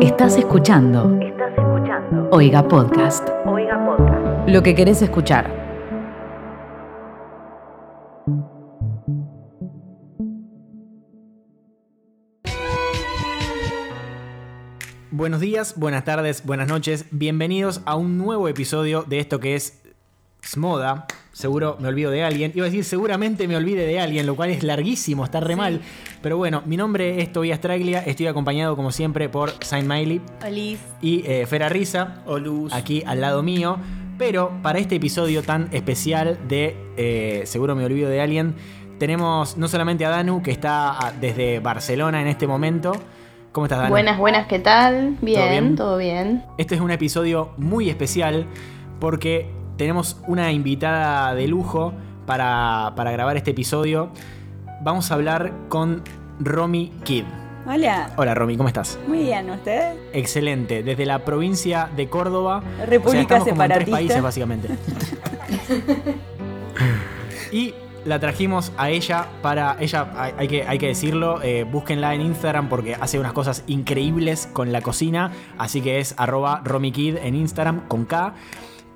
Estás escuchando. Estás escuchando. Oiga Podcast. Oiga Podcast. Lo que querés escuchar. Buenos días, buenas tardes, buenas noches. Bienvenidos a un nuevo episodio de esto que es Smoda. Seguro me olvido de alguien. Iba a decir seguramente me olvide de alguien, lo cual es larguísimo, está re mal. Pero bueno, mi nombre es Tobias Traglia. Estoy acompañado como siempre por Saint Miley Olis. y eh, Fera Risa. Aquí al lado mío. Pero para este episodio tan especial de eh, Seguro me olvido de alguien, tenemos no solamente a Danu, que está ah, desde Barcelona en este momento. ¿Cómo estás, Danu? Buenas, buenas, ¿qué tal? Bien, bien? todo bien. Este es un episodio muy especial porque tenemos una invitada de lujo para, para grabar este episodio. Vamos a hablar con Romy Kid. Hola, Hola Romy, ¿cómo estás? muy bien, ¿usted? Excelente, desde la provincia de Córdoba. República o sea, estamos como en tres países básicamente. y la trajimos a ella para. Ella, hay, hay que, hay que decirlo, eh, búsquenla en Instagram porque hace unas cosas increíbles con la cocina. Así que es arroba romikid en Instagram con K.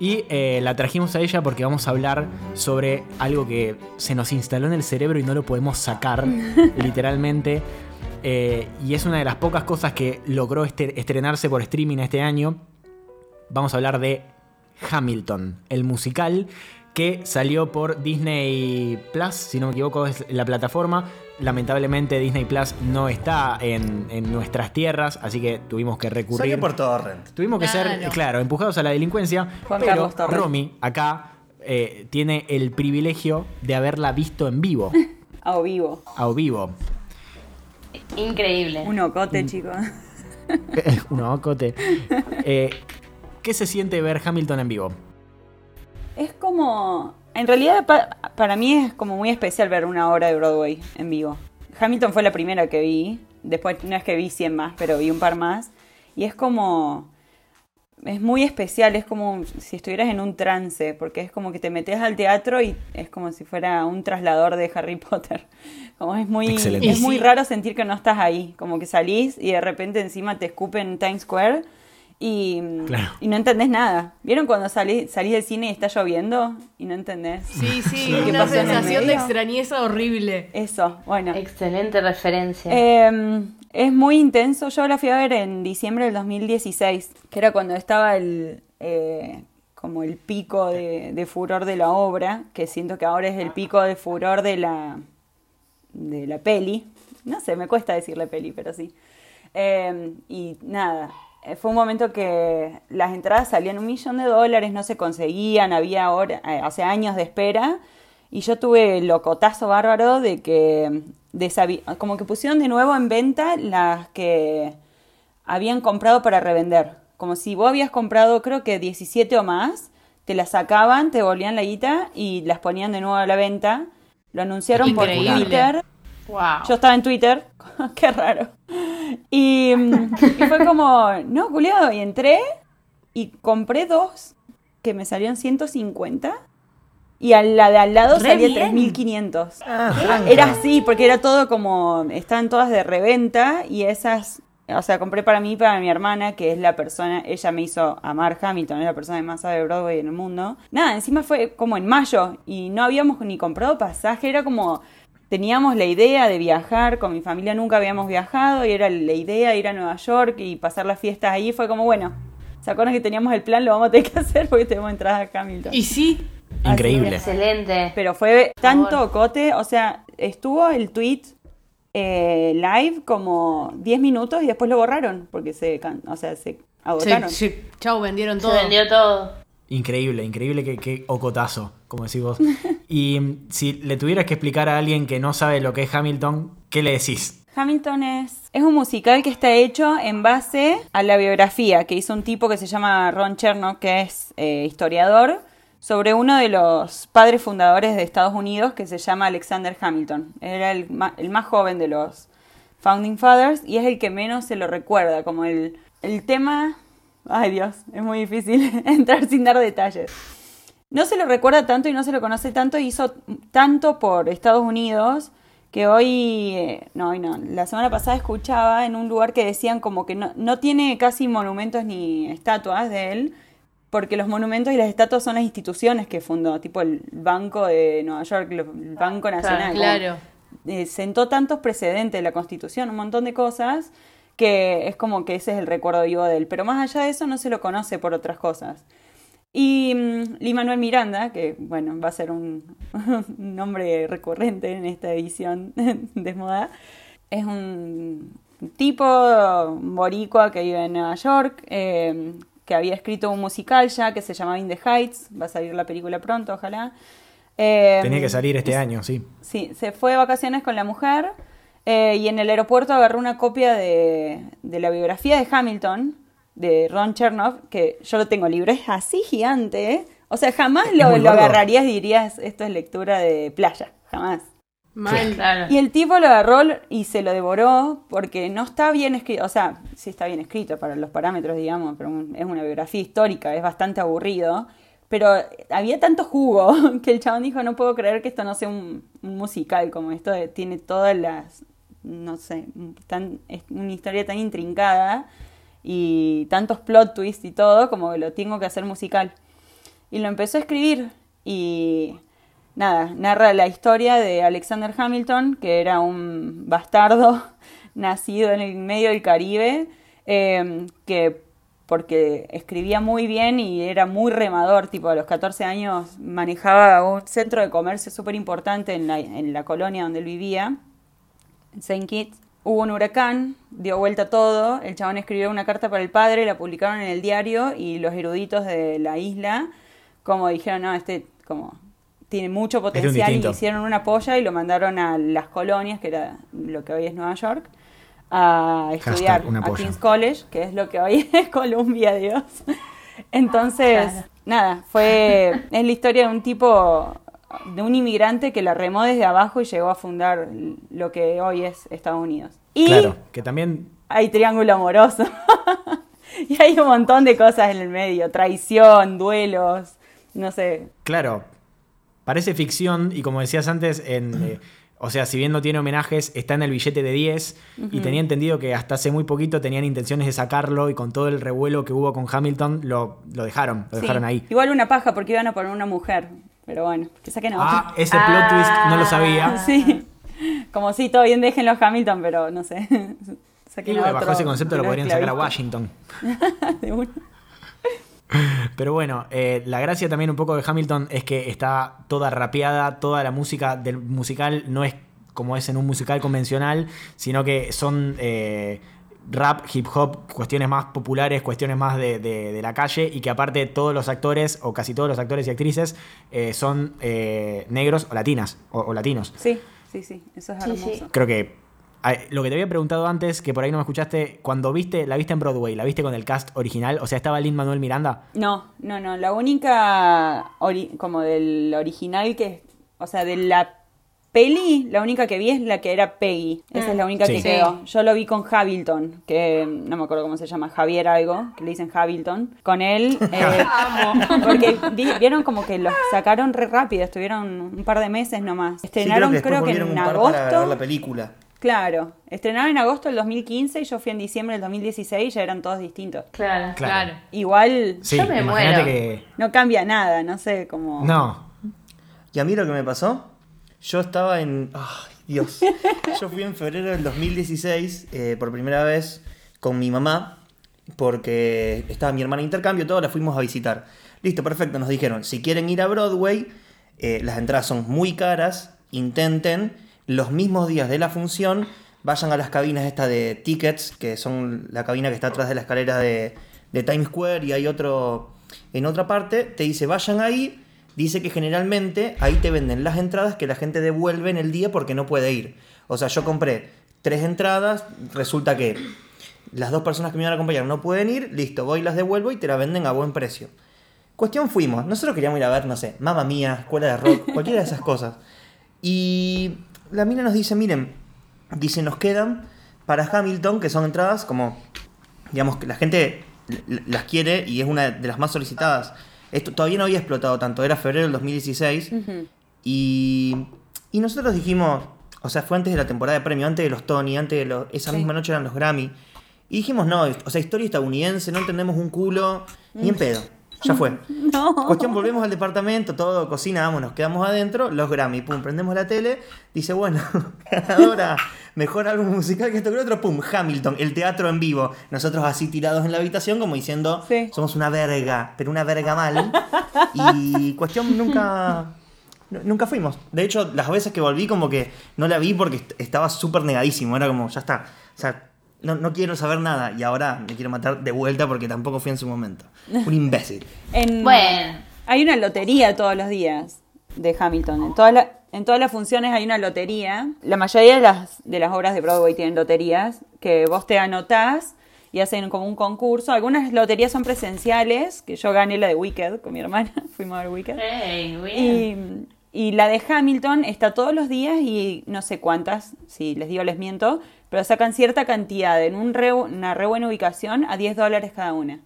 Y eh, la trajimos a ella porque vamos a hablar sobre algo que se nos instaló en el cerebro y no lo podemos sacar, literalmente. Eh, y es una de las pocas cosas que logró este- estrenarse por streaming este año. Vamos a hablar de Hamilton, el musical que salió por Disney Plus, si no me equivoco es la plataforma. Lamentablemente Disney Plus no está en, en nuestras tierras, así que tuvimos que recurrir. Saque por torrent. Tuvimos que ser, Claro. claro, empujados a la delincuencia. Juan pero Carlos Torres. Romy, acá, eh, tiene el privilegio de haberla visto en vivo. A o vivo. A o vivo. Increíble. Un ocote, chicos. Uno, cote. Eh, ¿Qué se siente ver Hamilton en vivo? Es como. En realidad, pa- para mí es como muy especial ver una obra de Broadway en vivo. Hamilton fue la primera que vi. Después, no es que vi 100 más, pero vi un par más. Y es como. Es muy especial, es como si estuvieras en un trance, porque es como que te metes al teatro y es como si fuera un traslador de Harry Potter. Como es muy, Excelente. es muy raro sentir que no estás ahí, como que salís y de repente encima te escupen en Times Square y, Claro. y no entendés nada. ¿Vieron cuando salí, salís del cine y está lloviendo y no entendés? Sí, sí, ¿Qué una sensación de extrañeza horrible. Eso, bueno. Excelente referencia. Eh, es muy intenso. Yo la fui a ver en diciembre del 2016, que era cuando estaba el eh, como el pico de, de furor de la obra, que siento que ahora es el pico de furor de la de la peli. No sé, me cuesta decirle peli, pero sí. Eh, y nada, fue un momento que las entradas salían un millón de dólares, no se conseguían, había hora, eh, hace años de espera. Y yo tuve el locotazo bárbaro de que desabi- como que pusieron de nuevo en venta las que habían comprado para revender. Como si vos habías comprado creo que 17 o más, te las sacaban, te volvían la guita y las ponían de nuevo a la venta. Lo anunciaron Increíble. por Twitter. wow. Yo estaba en Twitter, qué raro. Y, y fue como, no, culiado, y entré y compré dos que me salieron 150 y a la de al lado Re salía bien. 3500. Era así, porque era todo como, estaban todas de reventa y esas, o sea, compré para mí y para mi hermana, que es la persona, ella me hizo amar Hamilton, es la persona que más sabe de Broadway en el mundo. Nada, encima fue como en mayo y no habíamos ni comprado pasaje, era como, teníamos la idea de viajar, con mi familia nunca habíamos viajado y era la idea de ir a Nueva York y pasar las fiestas ahí, fue como, bueno, ¿se acuerdan que teníamos el plan? Lo vamos a tener que hacer porque tenemos entrada a Hamilton. Y sí, Increíble. Excelente. Pero fue tanto cote, o sea, estuvo el tweet eh, live como 10 minutos y después lo borraron porque se, can- o sea, se se, agotaron. se- chau, vendieron Se todo. vendió todo. Increíble, increíble que, que ocotazo, como decís vos. Y mm, si le tuvieras que explicar a alguien que no sabe lo que es Hamilton, ¿qué le decís? Hamilton es, es un musical que está hecho en base a la biografía que hizo un tipo que se llama Ron Chernow, que es eh, historiador, sobre uno de los padres fundadores de Estados Unidos que se llama Alexander Hamilton. Era el, el más joven de los Founding Fathers y es el que menos se lo recuerda, como el, el tema... Ay Dios, es muy difícil entrar sin dar detalles. No se lo recuerda tanto y no se lo conoce tanto, hizo tanto por Estados Unidos que hoy, eh, no, hoy no, la semana pasada escuchaba en un lugar que decían como que no, no tiene casi monumentos ni estatuas de él, porque los monumentos y las estatuas son las instituciones que fundó, tipo el Banco de Nueva York, el Banco Nacional. como- Claro. eh, sentó tantos precedentes de la Constitución, un montón de cosas, que es como que ese es el recuerdo vivo de él. Pero más allá de eso no se lo conoce por otras cosas. Y mm, Lee Manuel Miranda, que bueno, va a ser un, un nombre recurrente en esta edición desmoda, es un tipo boricua que vive en Nueva York, eh, que había escrito un musical ya que se llamaba In the Heights, va a salir la película pronto, ojalá. Eh, Tenía que salir este año, sí. Sí, se fue de vacaciones con la mujer eh, y en el aeropuerto agarró una copia de, de la biografía de Hamilton, de Ron Chernoff, que yo lo tengo libre, es así gigante, ¿eh? O sea, jamás lo, agarrarías y dirías, esto es lectura de playa, jamás. Mal. Claro. Y el tipo lo agarró y se lo devoró porque no está bien escrito, o sea, sí está bien escrito para los parámetros, digamos, pero un- es una biografía histórica, es bastante aburrido. Pero había tanto jugo que el chabón dijo, no puedo creer que esto no sea un, un musical como esto, de- tiene todas las, no sé, tan, es una historia tan intrincada y tantos plot twists y todo, como que lo tengo que hacer musical. Y lo empezó a escribir y nada, narra la historia de Alexander Hamilton, que era un bastardo nacido en el medio del Caribe, eh, que porque escribía muy bien y era muy remador, tipo a los 14 años manejaba un centro de comercio súper importante en la, en la colonia donde él vivía, en St. Kitts. Hubo un huracán, dio vuelta todo, el chabón escribió una carta para el padre, la publicaron en el diario y los eruditos de la isla como dijeron, no, este como tiene mucho potencial y hicieron una polla y lo mandaron a las colonias, que era lo que hoy es Nueva York, a estudiar a. King's College, que es lo que hoy es Columbia, Dios. Entonces, Claro. nada, fue es la historia de un tipo de un inmigrante que la remó desde abajo y llegó a fundar lo que hoy es Estados Unidos. Y Claro, que también hay triángulo amoroso. y hay un montón de cosas en el medio, traición, duelos, no sé. Claro, parece ficción y como decías antes, en, eh, o sea, si bien no tiene homenajes, está en el billete de 10 y tenía entendido que hasta hace muy poquito tenían intenciones de sacarlo y con todo el revuelo que hubo con Hamilton lo, lo dejaron, lo Sí. dejaron ahí. Igual una paja porque iban a poner una mujer, pero bueno, que saquen a Ah, ese plot twist no lo sabía. Sí. Como si todo bien déjenlo a Hamilton, pero no sé. Y Saquen a bajo otro, ese concepto lo podrían sacar a. Washington. De una. Pero bueno, eh, la gracia también un poco de Hamilton es que está toda rapeada, toda la música del musical no es como es en un musical convencional, sino que son eh, rap, hip hop, cuestiones más populares, cuestiones más de, de- de la calle y que aparte todos los actores o casi todos los actores y actrices eh, son eh, negros o latinas o, o latinos. Sí, sí, sí, eso es Sí, hermoso. sí. Creo que lo que te había preguntado antes, que por ahí no me escuchaste, cuando viste, la viste en Broadway, ¿la viste con el cast original? O sea, ¿estaba Lin Manuel Miranda? No, no, no. La única, ori- como del original que, o sea, de la peli, la única que vi es la que era Peggy. Esa es la única Sí. que quedó. Yo lo vi con Hamilton, que no me acuerdo cómo se llama, Javier algo, que le dicen Hamilton. Con él, eh, porque vi- vieron como que los sacaron re rápido, estuvieron un par de meses nomás. Sí, Estrenaron creo que creo en un par para grabar agosto. la película. Claro, estrenaron en agosto del 2015 y yo fui en diciembre del 2016 ya eran todos distintos. Claro. Claro. Igual Sí, Yo me imagínate muero. que... no cambia nada, no sé, como... No, Y a mí lo que me pasó, yo estaba en... ¡Ay, Dios! Yo fui en febrero del 2016 eh, por primera vez con mi mamá, porque estaba mi hermana en intercambio, todos la fuimos a visitar. Listo, perfecto, nos dijeron, si quieren ir a Broadway, eh, las entradas son muy caras, intenten los mismos días de la función, vayan a las cabinas esta de tickets, que son la cabina que está atrás de la escalera de, de Times Square y hay otro en otra parte, te dice vayan ahí, dice que generalmente ahí te venden las entradas que la gente devuelve en el día porque no puede ir. O sea, yo compré tres entradas, resulta que las dos personas que me iban a acompañar no pueden ir, listo, voy y las devuelvo y te la venden a buen precio. Cuestión fuimos, nosotros queríamos ir a ver, no sé, Mamma Mía, Escuela de Rock, cualquiera de esas cosas. Y la mina nos dice, miren, dice, nos quedan para Hamilton, que son entradas como, digamos, que la gente las quiere y es una de las más solicitadas. Esto todavía no había explotado tanto, era febrero del 2016. Ujú. Y, y nosotros dijimos, O sea, fue antes de la temporada de premio, antes de los Tony, antes de los. Esa Sí. misma noche eran los Grammy. Y dijimos, no, o sea, historia estadounidense, no entendemos un culo, ni en pedo. Ya fue. No. Cuestión, volvemos al departamento, todo, cocinamos, nos quedamos adentro, los Grammy, pum, prendemos la tele, dice, bueno, ganadora, mejor álbum musical que esto que otro, pum, Hamilton, el teatro en vivo. Nosotros así tirados en la habitación como diciendo, Sí. somos una verga, pero una verga mal. Y cuestión, nunca... nu- Nunca fuimos. De hecho, las veces que volví como que no la vi porque est- estaba súper negadísimo. Era como, ya está. O sea, no, no quiero saber nada. Y ahora me quiero matar de vuelta porque tampoco fui en su momento. Un imbécil. En- Bueno. Hay una lotería todos los días de Hamilton. En, la- en todas las funciones hay una lotería. La mayoría de las, de las obras de Broadway tienen loterías que vos te anotás y hacen como un concurso. Algunas loterías son presenciales, que yo gané la de Wicked con mi hermana. Fuimos a ver Wicked. Y, y la de Hamilton está todos los días y no sé cuántas, si les digo les miento, pero sacan cierta cantidad en un re- una re buena ubicación a 10 dólares cada una.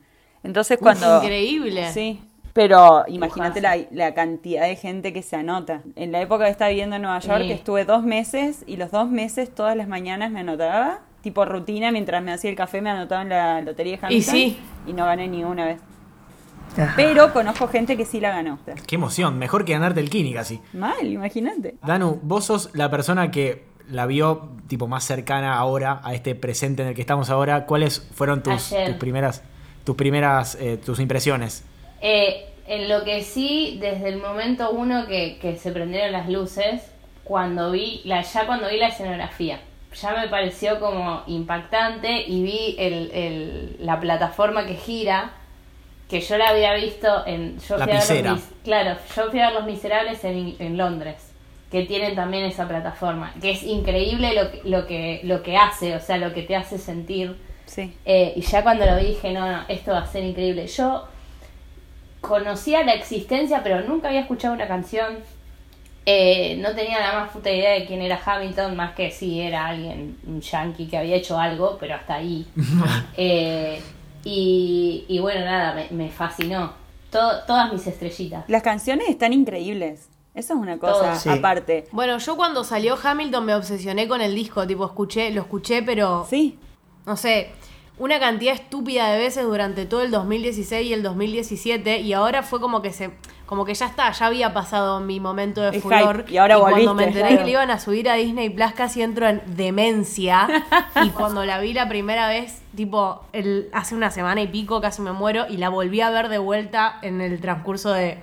Entonces cuando... Increíble. Sí, pero imagínate la, la cantidad de gente que se anota. En la época que estaba viviendo en Nueva York Sí. estuve dos meses y los dos meses todas las mañanas me anotaba, tipo rutina, mientras me hacía el café me anotaba en la lotería de Hamilton. sí. Y no gané ni una vez. Pero conozco gente que sí la ganó. Qué emoción, mejor que ganarte el Kini casi. Mal, imagínate. Danu, vos sos la persona que la vio tipo más cercana ahora a este presente en el que estamos ahora. ¿Cuáles fueron tus, tus primeras, tus primeras, eh, tus impresiones? Eh, en lo que sí, desde el momento uno que, que se prendieron las luces, cuando vi, la, ya cuando vi la escenografía, ya me pareció como impactante y vi el, el- la plataforma que gira, que yo la había visto en... Yo La a ver Los claro, yo fui a ver Los Miserables en, en Londres, que tienen también esa plataforma, que es increíble lo, que- lo, que, lo que hace, o sea, lo que te hace sentir. Sí. Eh, y ya cuando lo vi dije, no, no, esto va a ser increíble. Yo conocía la existencia, pero nunca había escuchado una canción. Eh, no tenía la más puta idea de quién era Hamilton, más que si era alguien, un yankee que había hecho algo, pero hasta ahí. Eh, y, y bueno, nada, me, me fascinó. To- todas mis estrellitas. Las canciones están increíbles. Eso es una cosa. Sí. aparte. Bueno, yo cuando salió Hamilton me obsesioné con el disco, tipo escuché, lo escuché, pero Sí. no sé, una cantidad estúpida de veces durante todo el 2016 y el 2017 y ahora fue como que se como que ya está, ya había pasado mi momento de furor hype, y ahora cuando volviste, me enteré claro. que le iban a subir a Disney Plus casi entro en demencia y cuando la vi la primera vez, tipo el, hace una semana y pico casi me muero y la volví a ver de vuelta en el transcurso de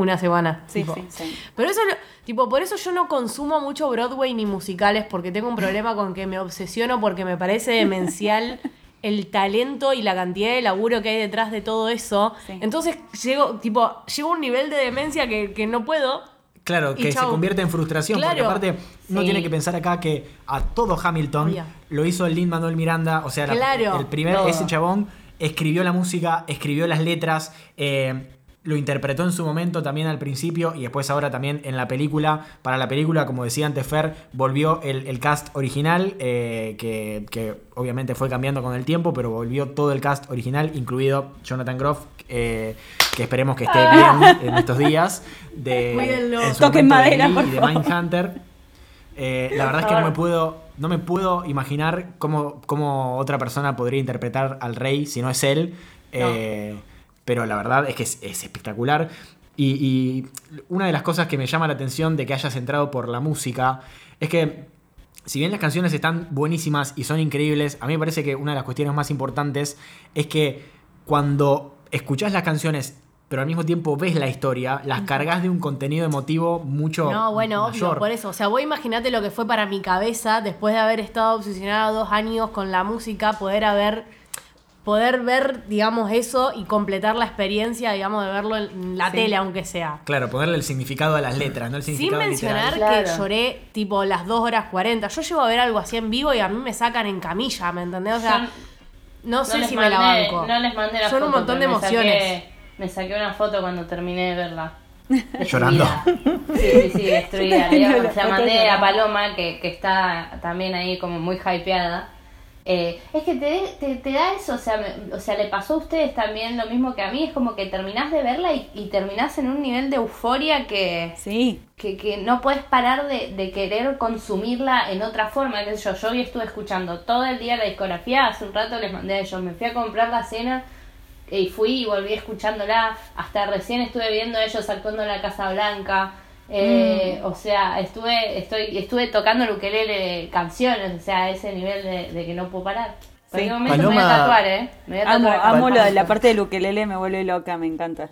una semana. Sí, tipo. sí, sí. Pero eso, tipo, por eso yo no consumo mucho Broadway ni musicales, porque tengo un problema con que me obsesiono porque me parece demencial el talento y la cantidad de laburo que hay detrás de todo eso. Sí. Entonces llego, tipo, llego a un nivel de demencia que, que no puedo. Claro, que se convierte en frustración, porque Claro. aparte uno Sí. tiene que pensar acá que a todo Hamilton Obvio. lo hizo el Lin Manuel Miranda, o sea, la- Claro. el primer, Todo. ese chabón escribió la música, escribió las letras, eh, lo interpretó en su momento también al principio y después ahora también en la película. Para la película, como decía antes Fer, volvió el, el cast original, eh, que, que obviamente fue cambiando con el tiempo, pero volvió todo el cast original, incluido Jonathan Groff, eh, que esperemos que esté bien en estos días. De, Toquen de madera, Glee por y de. Mindhunter. Eh, la verdad es que no me puedo, no me puedo imaginar cómo, cómo otra persona podría interpretar al rey si no es él. Eh, pero la verdad es que es, es espectacular. Y, y una de las cosas que me llama la atención de que hayas entrado por la música es que si bien las canciones están buenísimas y son increíbles, a mí me parece que una de las cuestiones más importantes es que cuando escuchás las canciones, pero al mismo tiempo ves la historia, las cargas de un contenido emotivo mucho No, bueno, obvio, mayor. por eso. O sea, vos imaginate lo que fue para mi cabeza después de haber estado obsesionada dos años con la música, poder haber poder ver, digamos, eso y completar la experiencia, digamos, de verlo en la Sí. tele, aunque sea. Claro, ponerle el significado a las letras, no el Sin significado mencionar literal. que Claro. lloré tipo las 2 horas 40. Yo llego a ver algo así en vivo y a mí me sacan en camilla, ¿me entendés? O sea, Yo no sé si me la banco. No les mandé la Son un montón de saqué- emociones. me saqué una foto cuando terminé de verla. Llorando. Sí, sí, sí, destruida. La la mandé a. Paloma, que, que está también ahí como muy hypeada. Eh, es que te, te, te da eso, o sea, me- o sea, le pasó a ustedes también lo mismo que a mí, es como que terminás de verla y, y terminás en un nivel de euforia que, Sí. que, que no puedes parar de, de querer consumirla en otra forma. sé yo, yo hoy estuve escuchando todo el día la discografía, hace un rato les mandé a ellos, me fui a comprar la cena y fui y volví escuchándola, hasta recién estuve viendo a ellos actuando en la Casa Blanca. Eh, O sea, estuve estoy estuve tocando el ukelele canciones, o sea, a ese nivel de, de que no puedo parar. Sí. un momento me voy a tatuar, ¿eh? Me voy a Amo, tatuar amo lo la parte del ukelele, me vuelve loca, me encanta.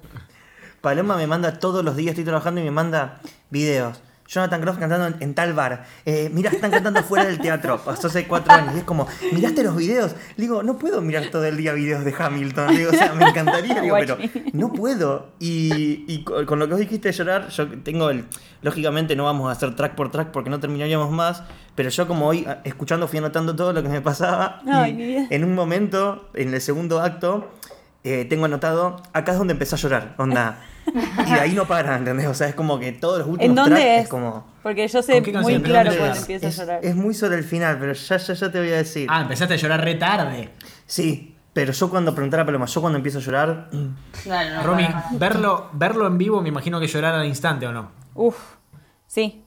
Paloma me manda todos los días, estoy trabajando y me manda videos. Jonathan Groff cantando en, en tal bar. Eh, mira, están cantando fuera del teatro. Pasó hace cuatro años. Y es como, ¿miraste los videos? Le digo, no puedo mirar todo el día videos de Hamilton. Le digo, o sea, me encantaría, digo, pero no puedo. Y, y con lo que vos dijiste de llorar, yo tengo el. Lógicamente no vamos a hacer track por track porque no terminaríamos más. Pero yo, como hoy, escuchando, fui anotando todo lo que me pasaba. Ay, y en un momento, en el segundo acto, eh, tengo anotado, acá es donde empecé a llorar, onda. Y de ahí no para, ¿entendés? O sea, es como que todos los últimos ¿En dónde tracks es? es como... Porque yo sé ¿Con qué muy claro cuando es? empiezo a llorar. es muy sobre el final, pero ya, ya, ya te voy a decir. Ah, empezaste a llorar re tarde. Sí, pero yo cuando preguntar a Paloma, yo cuando empiezo a llorar... mm, No, no, Romy, verlo, verlo en vivo me imagino que llorar al instante o no. Uf, sí.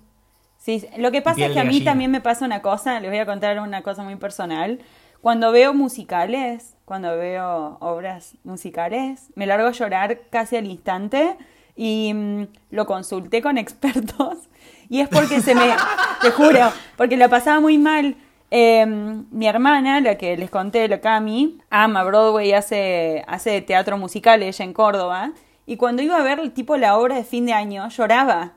Sí, lo que pasa Piel es que a mí gallina. también me pasa una cosa, les voy a contar una cosa muy personal. Cuando veo musicales, cuando veo obras musicales, me largo a llorar casi al instante y mm, lo consulté con expertos y es porque se me, te juro, porque la pasaba muy mal. Eh, mi hermana, la que les conté, la Cami, ama Broadway, hace, hace teatro musical, ella en Córdoba, y cuando iba a ver tipo la obra de fin de año, lloraba.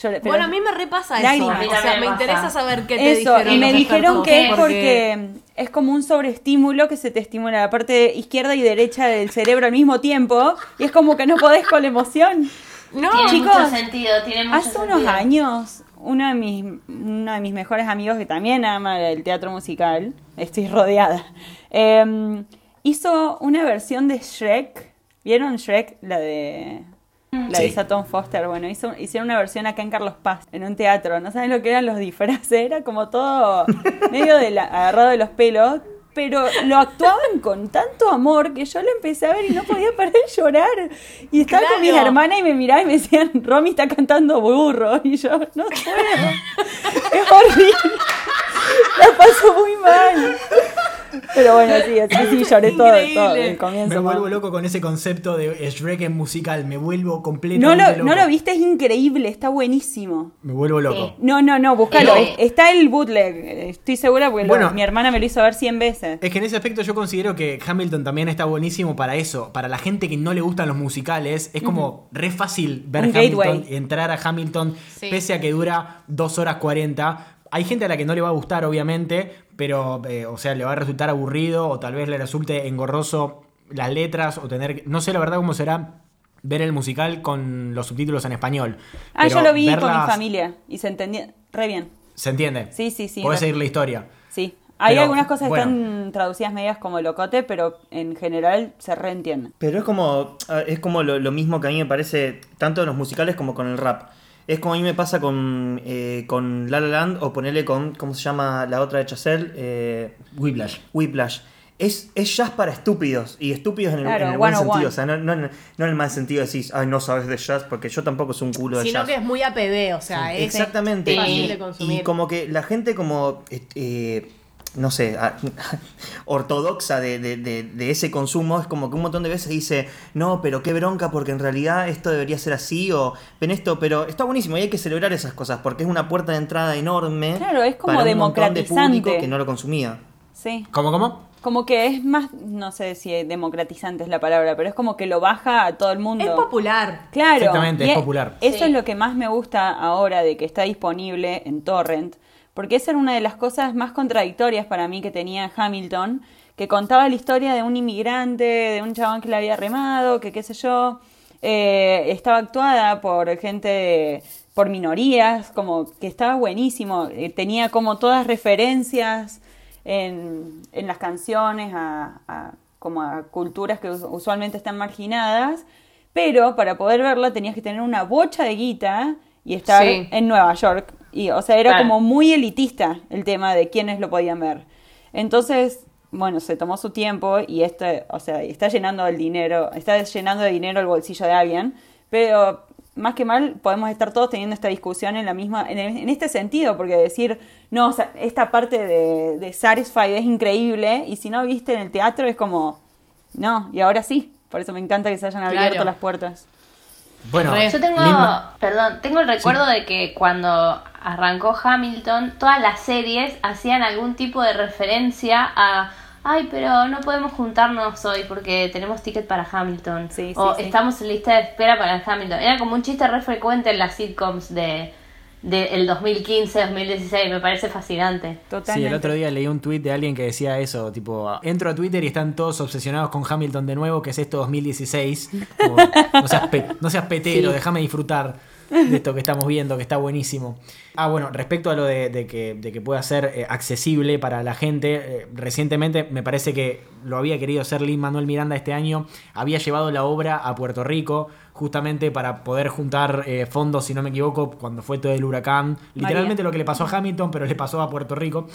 Pero- bueno, a mí me repasa eso. Lágrimas. O sea, me me interesa saber qué te Eso, dijeron y me dijeron que es porque- porque es como un sobreestímulo que se te estimula la parte izquierda y derecha del cerebro al mismo tiempo y es como que no podés con la emoción. No, Tiene Chicos, mucho sentido, tiene mucho Hace unos sentido. años, uno de, mis, uno de mis mejores amigos que también ama el teatro musical, estoy rodeada, eh, hizo una versión de Shrek. ¿Vieron Shrek? La de... La de Sí. Saton Foster, bueno, hizo, hicieron una versión acá en Carlos Paz, en un teatro. No saben lo que eran los disfraces, era como todo medio de la- agarrado de los pelos, pero lo actuaban con tanto amor que yo lo empecé a ver y no podía parar de llorar. Y estaba con mis Claro. hermanas y me miraban y me decían, Romy está cantando burro. Y yo, no puedo. es horrible. La paso muy mal. Pero bueno, sí, así sí lloré todo, todo el comienzo. Me vuelvo loco con ese concepto de Shrek en musical. Me vuelvo No completamente lo, loco. no lo viste, es increíble, está buenísimo. Me vuelvo loco. Sí. No, no, no, búscalo. Eh. Está el bootleg, eh, estoy segura porque lo- Bueno. mi hermana me lo hizo ver 100 veces. Es que en ese aspecto yo considero que Hamilton también está buenísimo para eso. Para la gente que no le gustan los musicales, es como re fácil ver Un Hamilton gateway. y entrar a Hamilton, Sí. pese a que dura 2 horas 40. Hay gente a la que no le va a gustar, obviamente, pero, eh, o sea, le va a resultar aburrido o tal vez le resulte engorroso las letras o tener. que- No sé la verdad cómo será ver el musical con los subtítulos en español. Ah, pero yo lo vi con mi familia y se entendía re bien. ¿Se entiende? Sí, sí, sí, Podés re- seguir la historia. Sí. Hay Pero, algunas cosas que bueno. están traducidas medias como locote, pero en general se reentiende. Pero es como, ah, es como lo, lo mismo que a mí me parece, tanto en los musicales como con el rap. Es como a mí me pasa con, eh, con La La Land o ponerle con, ¿cómo se llama la otra de Chazelle? Eh, Whiplash. Whiplash. Es, es jazz para estúpidos, y estúpidos en el, Claro, en el buen 101. sentido. O sea, no, no, en- no en el mal sentido de decir, ay, no sabes de jazz, porque yo tampoco soy un culo de Sino jazz. que es muy APB, o sea, es Exactamente. fácil Y, de consumir. y como que la gente como, eh, eh, no sé, a- ortodoxa de, de- de- de ese consumo es como que un montón de veces dice, no, pero qué bronca porque en realidad esto debería ser así o ven esto, pero está buenísimo y hay que celebrar esas cosas porque es una puerta de entrada enorme. Claro, es como para un montón de público democratizante. que no lo consumía. Sí. ¿Cómo, cómo? Como que es más, no sé si democratizante es la palabra, pero es como que lo baja a todo el mundo. Es popular. Claro. Exactamente, es popular. Eso Sí. es lo que más me gusta ahora de que está disponible en Torrent, porque esa era una de las cosas más contradictorias para mí que tenía Hamilton, que contaba la historia de un inmigrante, de un chabón que la había remado, que qué sé yo, eh, estaba actuada por gente, por minorías, como que estaba buenísimo, eh, tenía como todas referencias en, en las canciones a, a- como a culturas que us- usualmente están marginadas, pero para poder verla tenías que tener una bocha de guita y estar Sí. en Nueva York. Y, o sea, era Claro. como muy elitista el tema de quiénes lo podían ver. Entonces, bueno, se tomó su tiempo y este, o sea, está llenando el dinero, está llenando de dinero el bolsillo de alguien, pero más que mal podemos estar todos teniendo esta discusión en la misma, en, en este sentido, porque decir, no, o sea, esta parte de, de Satisfied es increíble y si no viste en el teatro es como, no, y ahora sí, por eso me encanta que se hayan abierto Claro. las puertas. Bueno. Yo tengo, perdón, tengo el recuerdo de que cuando arrancó Hamilton, todas las series hacían algún tipo de referencia a, ay, pero no podemos juntarnos hoy porque tenemos ticket para Hamilton. Sí, sí, o sí. estamos en lista de espera para el Hamilton. Era como un chiste re frecuente en las sitcoms de del 2015, 2016, me parece fascinante. Totalmente. Sí, el otro día leí un tweet de alguien que decía eso, tipo, entro a Twitter y están todos obsesionados con Hamilton de nuevo, que es esto 2016. Como, no, seas pe- no seas petero, Sí. déjame disfrutar de esto que estamos viendo, que está buenísimo. Ah, bueno, respecto a lo de, de que, de que pueda ser eh, accesible para la gente, eh, recientemente me parece que lo había querido hacer Lin Manuel Miranda este año, había llevado la obra a Puerto Rico justamente para poder juntar eh, fondos, si no me equivoco, cuando fue todo el huracán. Literalmente lo que le pasó a Hamilton, pero le pasó a Puerto Rico.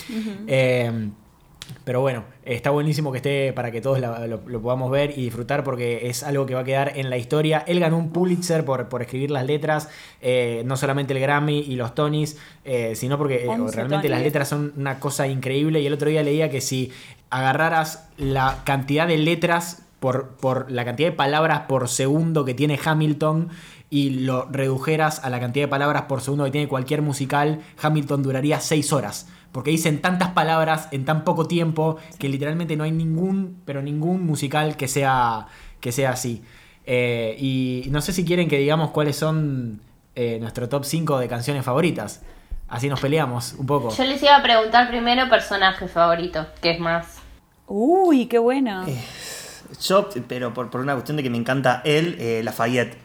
Pero bueno, está buenísimo que esté para que todos la- lo, lo podamos ver y disfrutar porque es algo que va a quedar en la historia. Él ganó un Pulitzer por, por escribir las letras, eh, no solamente el Grammy y los Tonys, eh, sino porque eh, 11 realmente las letras son una cosa increíble. Y el otro día leía que si agarraras la cantidad de letras por, por la cantidad de palabras por segundo que tiene Hamilton y lo redujeras a la cantidad de palabras por segundo que tiene cualquier musical, Hamilton duraría seis horas. Porque dicen tantas palabras en tan poco tiempo que literalmente no hay ningún, pero ningún musical que sea, que sea así. Eh, y no sé si quieren que digamos cuáles son eh, nuestro top 5 de canciones favoritas. Así nos peleamos un poco. Yo les iba a preguntar primero personaje favorito, que es más. Uy, qué bueno. Eh, Yo, pero por, por una cuestión de que me encanta él, eh, Lafayette.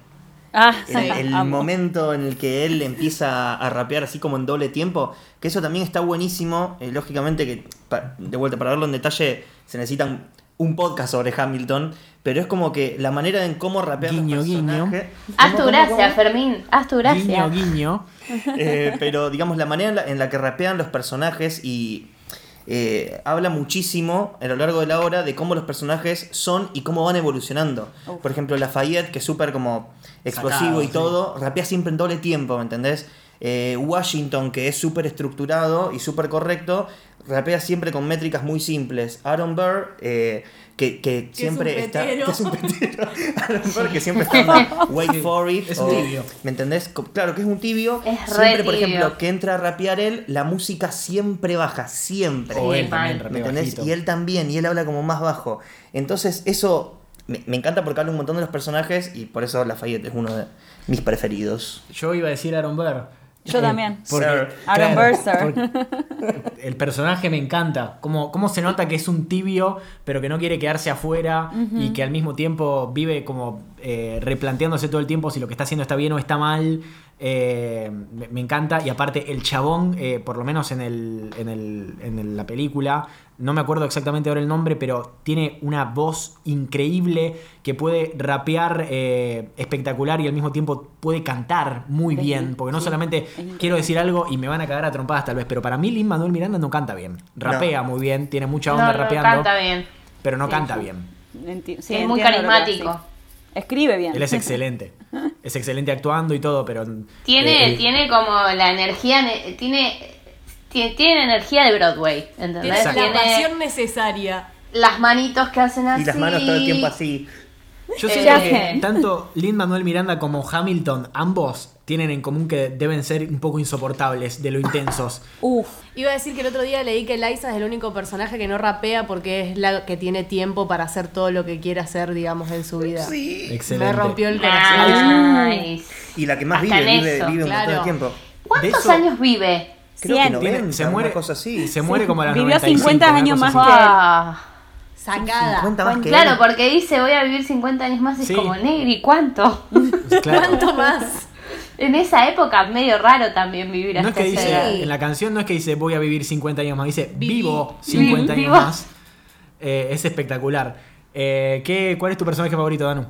Ah, El, momento en el que él empieza a rapear así como en doble tiempo, que eso también está buenísimo. eh, lógicamente que, pa- de vuelta, para verlo en detalle se necesitan un podcast sobre Hamilton, pero es como que la manera en cómo rapean Guiño, los personajes... Haz ¿Cómo, tu gracia, cómo? Fermín, haz tu gracia. Guiño, guiño. Eh, pero digamos, la manera en la, en la que rapean los personajes y eh, habla muchísimo a lo largo de la obra de cómo los personajes son y cómo van evolucionando. Por ejemplo, Lafayette, que es súper como explosivo Sacado, y sí. todo, rapea siempre en doble tiempo, ¿me entendés? Eh, Washington, que es súper estructurado y súper correcto, rapea siempre con métricas muy simples. Aaron Burr, eh, que, que siempre un está. Que es un petero. Que siempre está Wait for it. Es un o- tibio. ¿Me entendés? Claro que es un tibio. Es re siempre, por tibio. ejemplo, que entra a rapear él, la música siempre baja, siempre. O él también ¿Me entendés? bajito. Y él también, y él habla como más bajo. Entonces, eso me, me encanta porque habla un montón de los personajes y por eso Lafayette es uno de mis preferidos. Yo iba a decir Aaron Burr. Yo también. Sir. Aaron Burr, sir. porque el personaje me encanta. Cómo, cómo se nota que es un tibio, pero que no quiere quedarse afuera y que al mismo tiempo vive como eh, replanteándose todo el tiempo si lo que está haciendo está bien o está mal. Eh, me, me encanta. Y aparte, el chabón, eh, por lo menos en, el, en, el- en el- la película, no me acuerdo exactamente ahora el nombre, pero tiene una voz increíble que puede rapear eh, espectacular y al mismo tiempo puede cantar muy bien. Porque no sí, solamente quiero decir algo y me van a cagar a trompadas tal vez, pero para mí Lin Manuel Miranda no canta bien. Rapea muy bien, tiene mucha onda No, no rapeando, canta bien. pero no Sí, canta sí. bien. Enti- sí, es muy carismático. Escribe bien. Él es excelente. es excelente actuando y todo, pero. Tiene, eh, tiene como la energía, ne- tiene, tiene, tiene energía de Broadway, ¿entendés? Tiene la pasión necesaria. las manitos que hacen así. Y las manos todo el tiempo así. Yo Eh, siento que tanto Lin Manuel Miranda como Hamilton, ambos tienen en común que deben ser un poco insoportables de lo intensos. Uf. Iba a decir que el otro día leí que Liza es el único personaje que no rapea porque es la que tiene tiempo para hacer todo lo que quiere hacer, digamos, en su vida. Excelente. Me rompió el corazón. Nice. Y la que más Hasta vive, vive, un montón de tiempo. ¿Cuántos De eso- años vive? Creo que Cien. 90, Tiene- se muere, cosa así. se muere como a los Vivió 95, 50 una años más que. Sacada. 50 más que Claro, él. porque dice voy a vivir 50 años más, es Sí. como Negri, ¿cuánto? Claro. ¿Cuánto más? en esa época medio raro también vivir No es hasta que dice, edad. en la canción no es que dice voy a vivir 50 años más, dice vivo 50 años más. Eh, es espectacular. Eh, ¿qué, ¿Cuál es tu personaje favorito, Danu?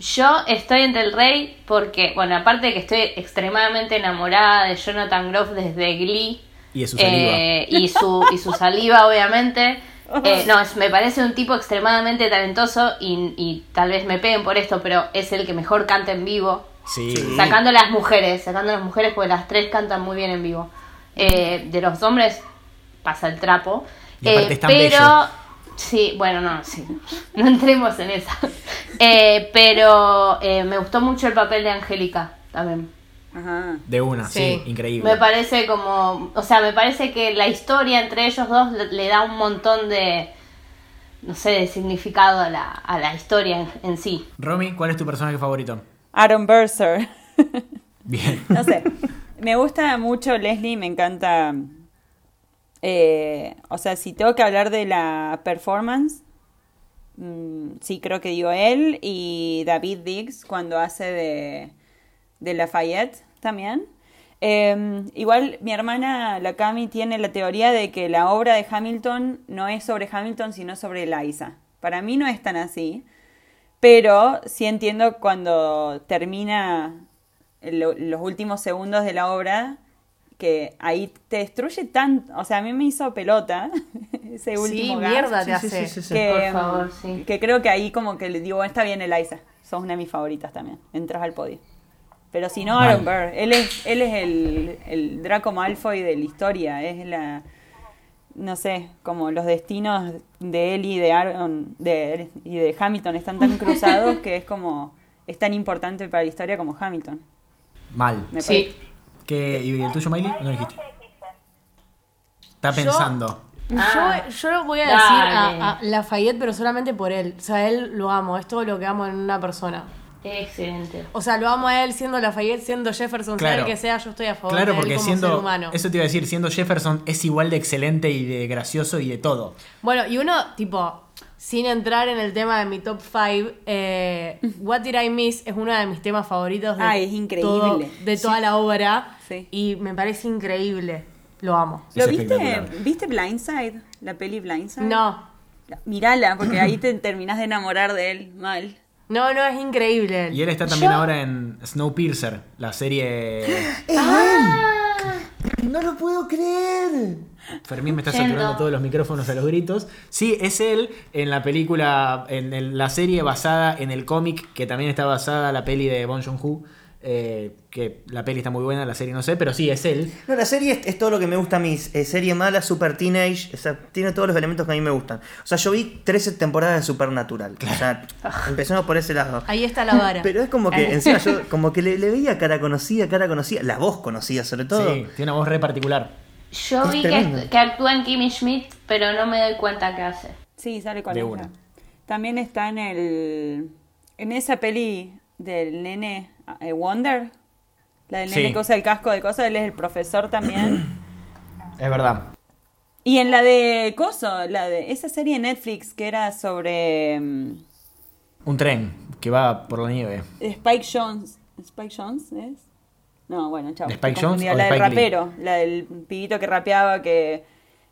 Yo estoy entre el rey porque, bueno, aparte de que estoy extremadamente enamorada de Jonathan Groff desde Glee, Y de su saliva. Eh, y, su, y su saliva, obviamente. Eh, no, es- me parece un tipo extremadamente talentoso y, y tal vez me peguen por esto, pero es el que mejor canta en vivo. Sí. Sacando las mujeres, sacando las mujeres porque las tres cantan muy bien en vivo. Eh, de los hombres pasa el trapo. Y Eh, pero, sí, bueno, no, sí, no entremos en esa. Eh, pero me gustó mucho el papel de Angélica también. Ajá. De una, sí, Sí. increíble. Me parece como, o sea, me parece que la historia entre ellos dos le, le da un montón de, no sé, de significado a la, a la historia en, en sí. Romy, ¿cuál es tu personaje favorito? Aaron Burser. Bien. No sé. Me gusta mucho Leslie, me encanta. eh, o sea, si tengo que hablar de la performance, mm, sí creo que digo él y David Diggs cuando hace de, de Lafayette también. Eh, igual mi hermana, la Cami, tiene la teoría de que la obra de Hamilton no es sobre Hamilton, sino sobre Liza. Para mí no es tan así. Pero sí entiendo cuando termina lo- los últimos segundos de la obra que ahí te destruye tanto. O sea, a mí me hizo pelota ese Sí, último gas, mierda te Sí, sí, hace. sí, sí, sí. Que, Por favor, sí. que creo que ahí como que le digo, "Bueno, está bien Eliza, sos una de mis favoritas también, entras al podio. Pero si no, Aaron Mal. Burr, él es, él es el, el Draco Malfoy de la historia, es la, no sé, como los destinos de él y de Aaron de, y de Hamilton están tan cruzados que es como, es tan importante para la historia como Hamilton. Mal. Me Sí. parece. ¿Qué, ¿Y el tuyo, Miley? ¿O no dijiste? Está Yo- pensando. Ah. yo, yo voy a decir a, a Lafayette, pero solamente por él. O sea, él lo amo, es todo lo que amo en una persona. Excelente. O sea, lo amo a él siendo Lafayette, siendo Jefferson, sea Claro. el que sea, yo estoy a favor Claro, de él porque como siendo. ser humano. Eso te iba a decir, siendo Jefferson es igual de excelente y de gracioso y de todo. Bueno, y uno, tipo, sin entrar en el tema de mi top 5, What Did I Miss es uno de mis temas favoritos de, Ay, es increíble. todo- de toda Sí. la obra. Sí. Y me parece increíble. Lo amo. Es ¿Lo viste? ¿Viste Blindside? La peli Blindside. No, Mirala, porque ahí te terminás de enamorar de él mal. No, no, es increíble. Y él está también Yo- ahora en Snowpiercer, la serie. No lo puedo creer. Fermín me está Yendo. saturando todos los micrófonos a los gritos. Sí, es él en la película, en el- la serie basada en el cómic, que también está basada en la peli de Bon Joon-ho. Eh, que la peli está muy buena, la serie no sé, pero sí, es él. No, la serie es, es todo lo que me gusta a mí. Es serie mala, super teenage. o sea, tiene todos los elementos que a mí me gustan. O sea, yo vi 13 temporadas de Supernatural. O sea, empecemos por ese lado. Ahí está la vara. Pero es como que encima yo como que le, le veía cara conocida, cara conocida, la voz conocida sobre todo. Sí, tiene una voz re particular. Yo Es vi que, actúa en Kimmy Schmidt, pero no me doy cuenta qué hace. Sí, sale con De una. También está en el. En esa peli del nene eh, Wonder. La del nene Sí. que usa el casco de cosas, él es el profesor también. Es verdad. y en la de Coso, la de esa serie de Netflix que era sobre mm, Un tren que va por la nieve. Spike Jones. ¿Spike Jones es? No, bueno, chao. ¿De Spike. Jonze o La de del Spike Lee? rapero, la del pibito que rapeaba que.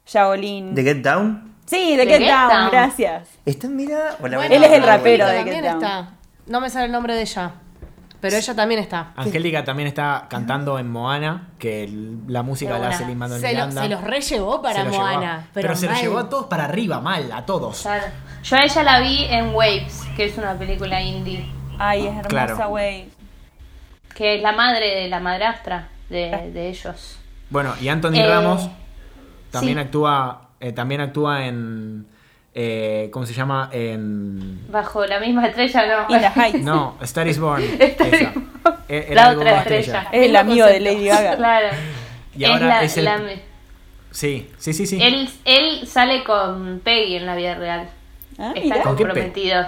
Shaolin. ¿De Get Down? Sí, de The Get, Get Down, Down. gracias. ¿Está o la Bueno, Él es el rapero de Get Down. está. No me sale el nombre de ella. Pero ella también está. Angélica también está cantando en Moana, que el- la música De la hace Lin Manuel Se, lo- Miranda. se los rellevó para Se lo llevó a- Moana. Pero, Pero, se lo mal. llevó a todos para arriba, mal, a todos. Claro. Yo a ella la vi en Waves, que es una película indie, Ay, es hermosa, Claro. güey. que es la madre de la madrastra de, de ellos. Bueno, y Anthony Eh, Ramos también sí. actúa eh, también actúa en eh, ¿cómo se llama? En Bajo la misma estrella, no. Heights. no, Star is Born. Star is esa. Born. Eh, era La otra estrella. Es el amigo de Lady Gaga. Claro. Y ahora la- es el- la- Sí, sí, sí, sí. él, él sale con Peggy en la vida real. Ah, Están mira. ¿Con qué Pe- comprometidos.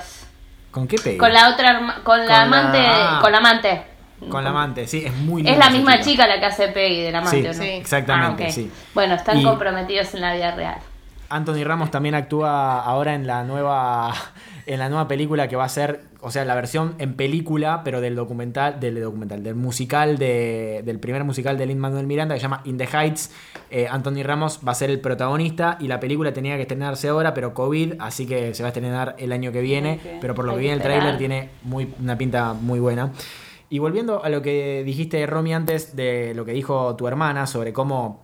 ¿Con qué pega? Con la otra, con la Con la- amante, Ah. con la amante. Con la amante, sí, es muy Es la misma chica la que hace Peggy de la amante, Sí, ¿o no? sí, exactamente, Ah, sí. Bueno, están Y- comprometidos en la vida real. Anthony Ramos también actúa ahora en la nueva en la nueva película que va a ser, o sea, la versión en película, pero del documental, del documental, del musical de, del primer musical de Lin Manuel Miranda que se llama In the Heights. Eh, Anthony Ramos va a ser el protagonista y la película tenía que estrenarse ahora, pero COVID, así que se va a estrenar el año que viene. Pero por lo Hay que viene el tráiler tiene muy, una pinta muy buena. Y volviendo a lo que dijiste, Romy, antes de lo que dijo tu hermana sobre cómo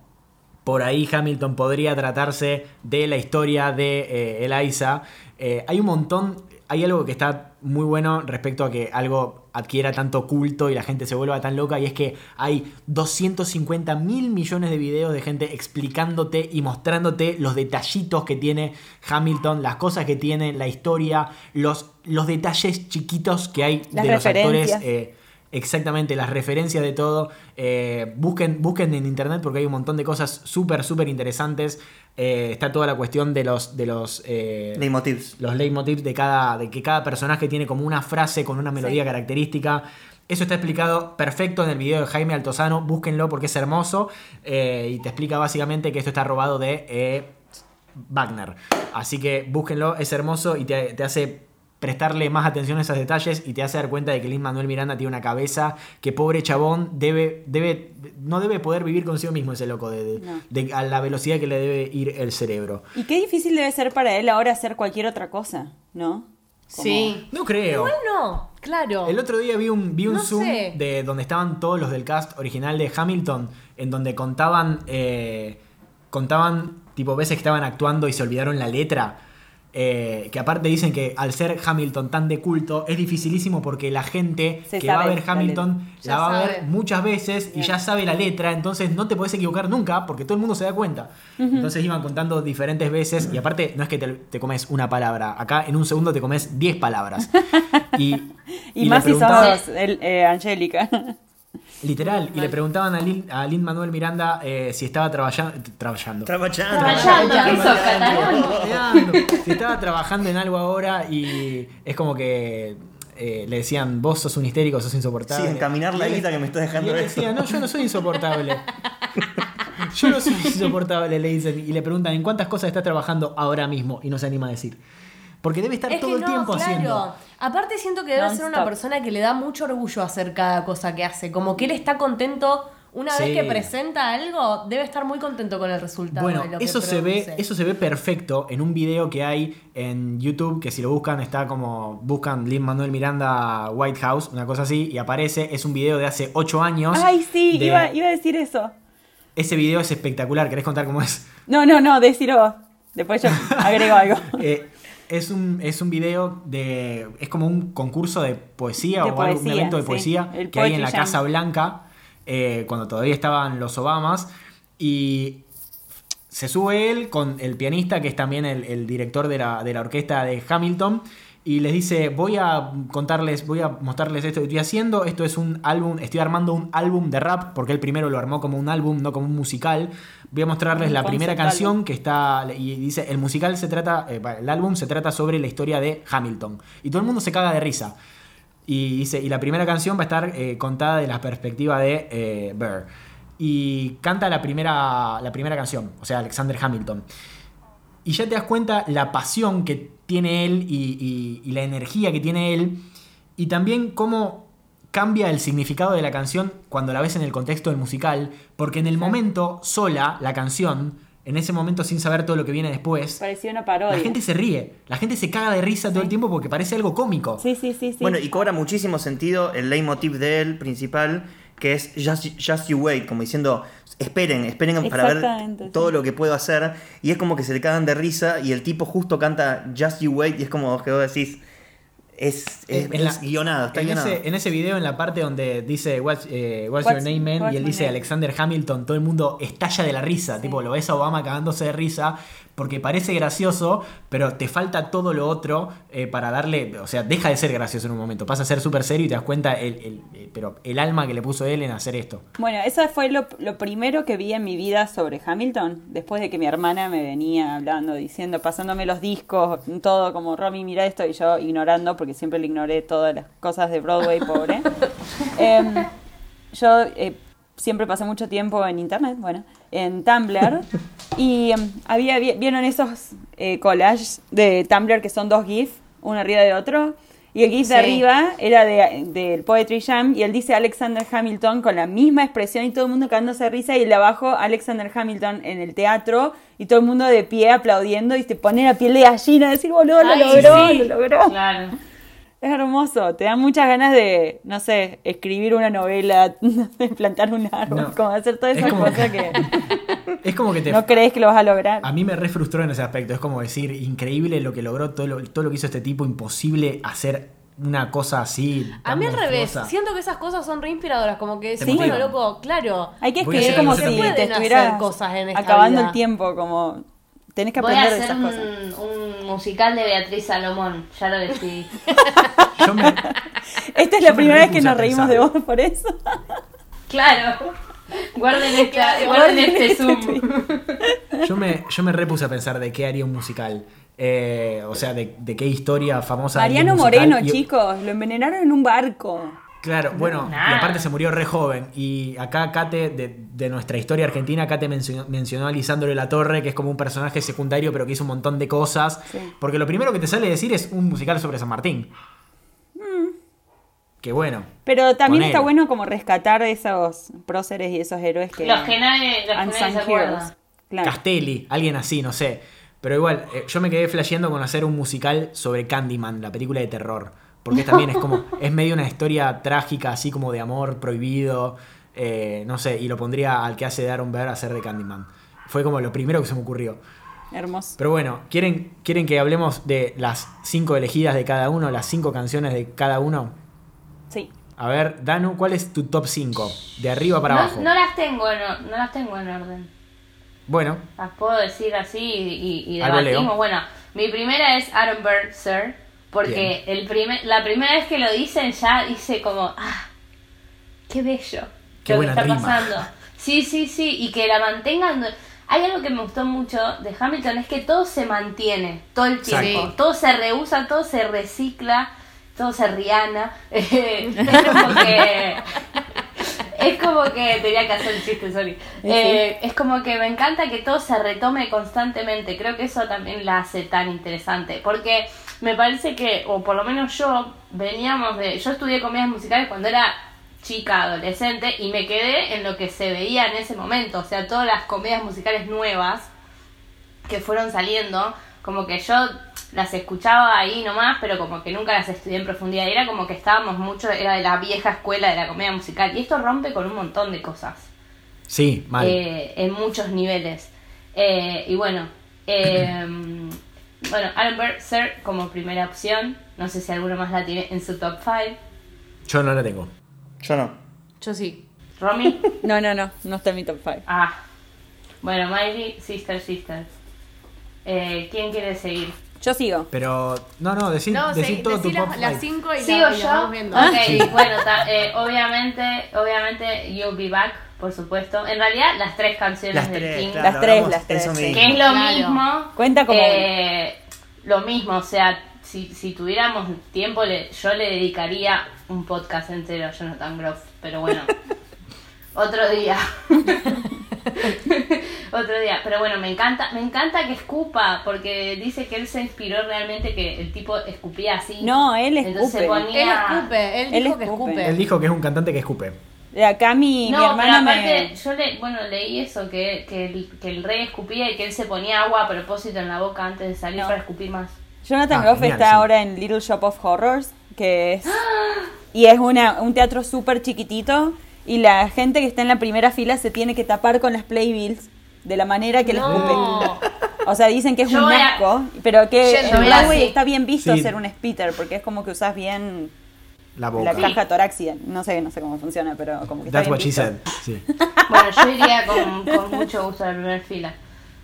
por ahí Hamilton podría tratarse de la historia de eh, Eliza. Eh, hay un montón, hay algo que está muy bueno respecto a que algo adquiera tanto culto y la gente se vuelva tan loca y es que hay 250 mil millones de videos de gente explicándote y mostrándote los detallitos que tiene Hamilton, las cosas que tiene, la historia, los, los detalles chiquitos que hay Las de los actores. eh, Exactamente, las referencias de todo. Eh, busquen, busquen en internet porque hay un montón de cosas súper, súper interesantes. Eh, está toda la cuestión de los, de los, eh, Leitmotivs. los leitmotivs de cada, de que cada personaje tiene como una frase con una melodía característica. Eso está explicado perfecto en el video de Jaime Altozano. Búsquenlo porque es hermoso. y te explica básicamente que esto está robado de Wagner. Así que búsquenlo, es hermoso y te, te hace prestarle más atención a esos detalles y te hace dar cuenta de que Lin Manuel Miranda tiene una cabeza que pobre chabón debe, debe, no debe poder vivir consigo mismo ese loco, de, de- No. de- a la velocidad que le debe ir el cerebro. Y qué difícil debe ser para él ahora hacer cualquier otra cosa, ¿no? Como- Sí. No creo. Igual no, claro. El otro día vi un, vi un No Zoom sé. de donde estaban todos los del cast original de Hamilton, en donde contaban, eh, contaban tipo veces que estaban actuando y se olvidaron la letra. Eh, que aparte dicen que al ser Hamilton tan de culto es dificilísimo porque la gente Se que va a sabe ver la Hamilton la Ya va a ver sabe. muchas veces y ya sabe la letra, entonces no te puedes equivocar nunca porque todo el mundo se da cuenta. Entonces iban contando diferentes veces y aparte no es que te, te comes una palabra, acá en un segundo te comes 10 palabras. Y, Y, le más si sos eh, Angélica. Literal, y le preguntaban a Lin, a Lin Manuel Miranda eh, si estaba trabajando. Trabajando. Trabajando. Si estaba trabajando en algo ahora y es como que eh, le decían, vos sos un histérico, sos insoportable. Sí, encaminar la Y él- guita que me estás Y dejando él esto. decía, no, yo no soy insoportable. Yo no soy insoportable, le dicen. Y le preguntan, ¿en cuántas cosas estás trabajando ahora mismo? Y no se anima a decir. Porque debe estar Es todo que el no, tiempo claro. haciendo. Aparte siento que debe ser una persona que le da mucho orgullo hacer cada cosa que hace. Como que él está contento una Sí. vez que presenta algo, debe estar muy contento con el resultado Bueno, de lo que eso se ve, eso se ve perfecto en un video que hay en YouTube, que si lo buscan está como, buscan Lin Manuel Miranda White House, una cosa así, y aparece, es un video de hace 8 años. Ay, sí, de- iba, iba a decir eso. Ese video es espectacular, ¿querés contar cómo es? No, no, no, decilo vos. Después yo agrego algo. Eh, es un, es un video de. Es como un concurso de poesía De o poesía, evento de sí. poesía que hay en la Jam. Casa Blanca, eh, cuando todavía estaban los Obamas. Y se sube él con el pianista, que es también el, el director de la, de la orquesta de Hamilton. Y les dice, voy a contarles, voy a mostrarles esto que estoy haciendo. Esto es un álbum, estoy armando un álbum de rap, porque él primero lo armó como un álbum, no como un musical. Voy a mostrarles la primera canción que está, y dice, el musical se trata, eh, el álbum se trata sobre la historia de Hamilton. Y todo el mundo se caga de risa. Y dice, y la primera canción va a estar eh, contada de la perspectiva de eh, Burr. Y canta la primera, la primera canción, o sea, Alexander Hamilton. Y ya te das cuenta la pasión que tiene él y, y- y la energía que tiene él. Y también cómo cambia el significado de la canción cuando la ves en el contexto del musical. Porque en el momento, sola, la canción, en ese momento sin saber todo lo que viene después, Parecía una parodia. la gente se ríe. La gente se caga de risa todo el tiempo porque parece algo cómico. Sí, sí, sí, sí. Bueno, y cobra muchísimo sentido el leitmotiv de él principal, que es Just, just You Wait, como diciendo, esperen, esperen para ver sí. todo lo que puedo hacer. Y es como que se le cagan de risa y el tipo justo canta Just You Wait y es como que vos decís, es, es, En la- es guionado, está en guionado. ese, en ese video, en la parte donde dice What's, eh, what's What's- your name, man? what's Y él dice name? Alexander Hamilton, todo el mundo estalla de la risa. Tipo, lo ves a Obama cagándose de risa porque parece gracioso, pero te falta todo lo otro eh, para darle. O sea, deja de ser gracioso en un momento. Pasa a ser súper serio y te das cuenta el, el- eh, pero el alma que le puso él en hacer esto. Bueno, eso fue lo, lo primero que vi en mi vida sobre Hamilton, después de que mi hermana me venía hablando, diciendo, pasándome los discos, todo como, Romy, mira esto, y yo ignorando, porque siempre le ignoré todas las cosas de Broadway, pobre. Em, yo eh, siempre pasé mucho tiempo en internet, bueno, en Tumblr, y em, había, vi- vieron esos eh, collages de Tumblr que son dos GIF, uno arriba de otro, y el GIF de arriba era de- del Poetry Jam, y él dice Alexander Hamilton con la misma expresión y todo el mundo cagándose de risa, y el de abajo Alexander Hamilton en el teatro, y todo el mundo de pie aplaudiendo, y te pone la piel de gallina, decir, boludo, lo Ay, logró, sí. lo logró. Claro. Es hermoso, te dan muchas ganas de, no sé, escribir una novela, de plantar un árbol, No. como hacer todas Es esas como- cosas que Es como que te. no crees que lo vas a lograr. A mí me re frustró en ese aspecto. Es como decir, increíble lo que logró, todo lo, todo lo que hizo este tipo, imposible hacer una cosa así. A mí al revés, siento que esas cosas son re inspiradoras, como que sí, bueno, loco, claro. Hay que escribir como si te estuvieras cosas en esta acabando vida. el tiempo, como tenés que Voy a aprender de hacer esas cosas. un, un musical de Beatriz Salomón, ya lo decidí. Yo me, Esta es yo la me primera vez que nos reímos de vos por eso. claro. Guarden, esta, guarden este este Zoom. yo, me, yo me repuse a pensar de qué haría un musical. Eh, o sea, de, de qué historia famosa. haría un Mariano musical. Moreno, Y- chicos, lo envenenaron en un barco. Claro, bueno, Nah. y aparte se murió re joven. Y acá Kate, de, de nuestra historia argentina, Kate mencionó, mencionó a Lisandro de la Torre, que es como un personaje secundario, pero que hizo un montón de cosas. Sí. Porque lo primero que te sale decir es un musical sobre San Martín. Que bueno. Pero también está bueno como rescatar esos próceres y esos héroes que... Los que nadie, los que nadie se acuerda. heroes. Claro. Castelli, alguien así, no sé. Pero igual, eh, yo me quedé flasheando con hacer un musical sobre Candyman, la película de terror. Porque también es como, es medio una historia trágica, así como de amor prohibido. eh, no sé, y lo pondría al que hace de Aaron Bear a hacer de Candyman. Fue como lo primero que se me ocurrió. Hermoso. Pero bueno, ¿quieren, ¿quieren que hablemos de las cinco elegidas de cada uno, las cinco canciones de cada uno? Sí. A ver, Danu, ¿cuál es tu top 5? De arriba para No, abajo. no las tengo en, or- no las tengo en orden. Bueno, Las puedo decir así y, y debatimos. Bueno, mi primera es Aaron Burr, Sir. Porque el primer, la primera vez que lo dicen ya dice como, ah, qué bello. Qué lo buena que está rima. pasando. Sí, sí, sí. Y que la mantengan. Hay algo que me gustó mucho de Hamilton, es que todo se mantiene todo el tiempo. Exacto. Todo se reusa, todo se recicla, todo se riana. es como que... Es como que tenía que hacer el chiste, sorry. Eh, es como que me encanta que todo se retome constantemente. Creo que eso también la hace tan interesante. Porque me parece que, o por lo menos yo, veníamos de. Yo estudié comedias musicales cuando era chica, adolescente, y me quedé en lo que se veía en ese momento. O sea, todas las comedias musicales nuevas que fueron saliendo, como que yo las escuchaba ahí nomás, pero como que nunca las estudié en profundidad. Era como que estábamos mucho, era de la vieja escuela de la comedia musical. Y esto rompe con un montón de cosas, sí, mal. eh, en muchos niveles. Eh, y bueno, eh, bueno, Burr, Sir como primera opción. No sé si alguno más la tiene en su top 5. Yo no la tengo. Yo no. Yo sí. Romy. No, no, no, no está en mi top 5. Ah. Bueno, Miley, Sister, Sister. Eh, ¿Quién quiere seguir? Yo sigo. Pero, no, no, decir, No, decir sí, todo decí tu las, cinco y, ¿Sigo la, yo? vamos viendo. Ok, Sí. bueno, ta- eh, obviamente, obviamente, You'll Be Back, por supuesto. En realidad, las tres canciones Las del tres, King, claro, Las tres, las tres, sí. que es lo Claro. mismo. Cuenta como eh, lo mismo, o sea, si, si tuviéramos tiempo, le, yo le dedicaría un podcast entero a Jonathan Groff, pero bueno, otro día. otro día, pero bueno, me encanta, me encanta que escupa, porque dice que él se inspiró realmente que el tipo escupía así. No, él Entonces se escupe. ponía- Él escupe, él Él dijo que escupe. escupe. Él dijo que es un cantante que escupe. De acá mi, mi No, pero hermana aparte, me... yo le, bueno, leí eso, que, que, el, que el rey escupía y que él se ponía agua a propósito en la boca antes de salir No. para escupir más. Jonathan Ah, Groff genial, está sí. ahora en Little Shop of Horrors, que es... Y es una, un teatro súper chiquitito y la gente que está en la primera fila se tiene que tapar con las playbills de la manera que les escupe. No. O sea, dicen que es Yo un asco, pero que Yo en voy Broadway está bien visto Sí. ser un spitter, porque es como que usas bien La boca. la caja torácica. No sé, no sé cómo funciona, pero como que está That's bien what she visto. said. Sí. Bueno, yo iría con, con mucho gusto a la primera fila.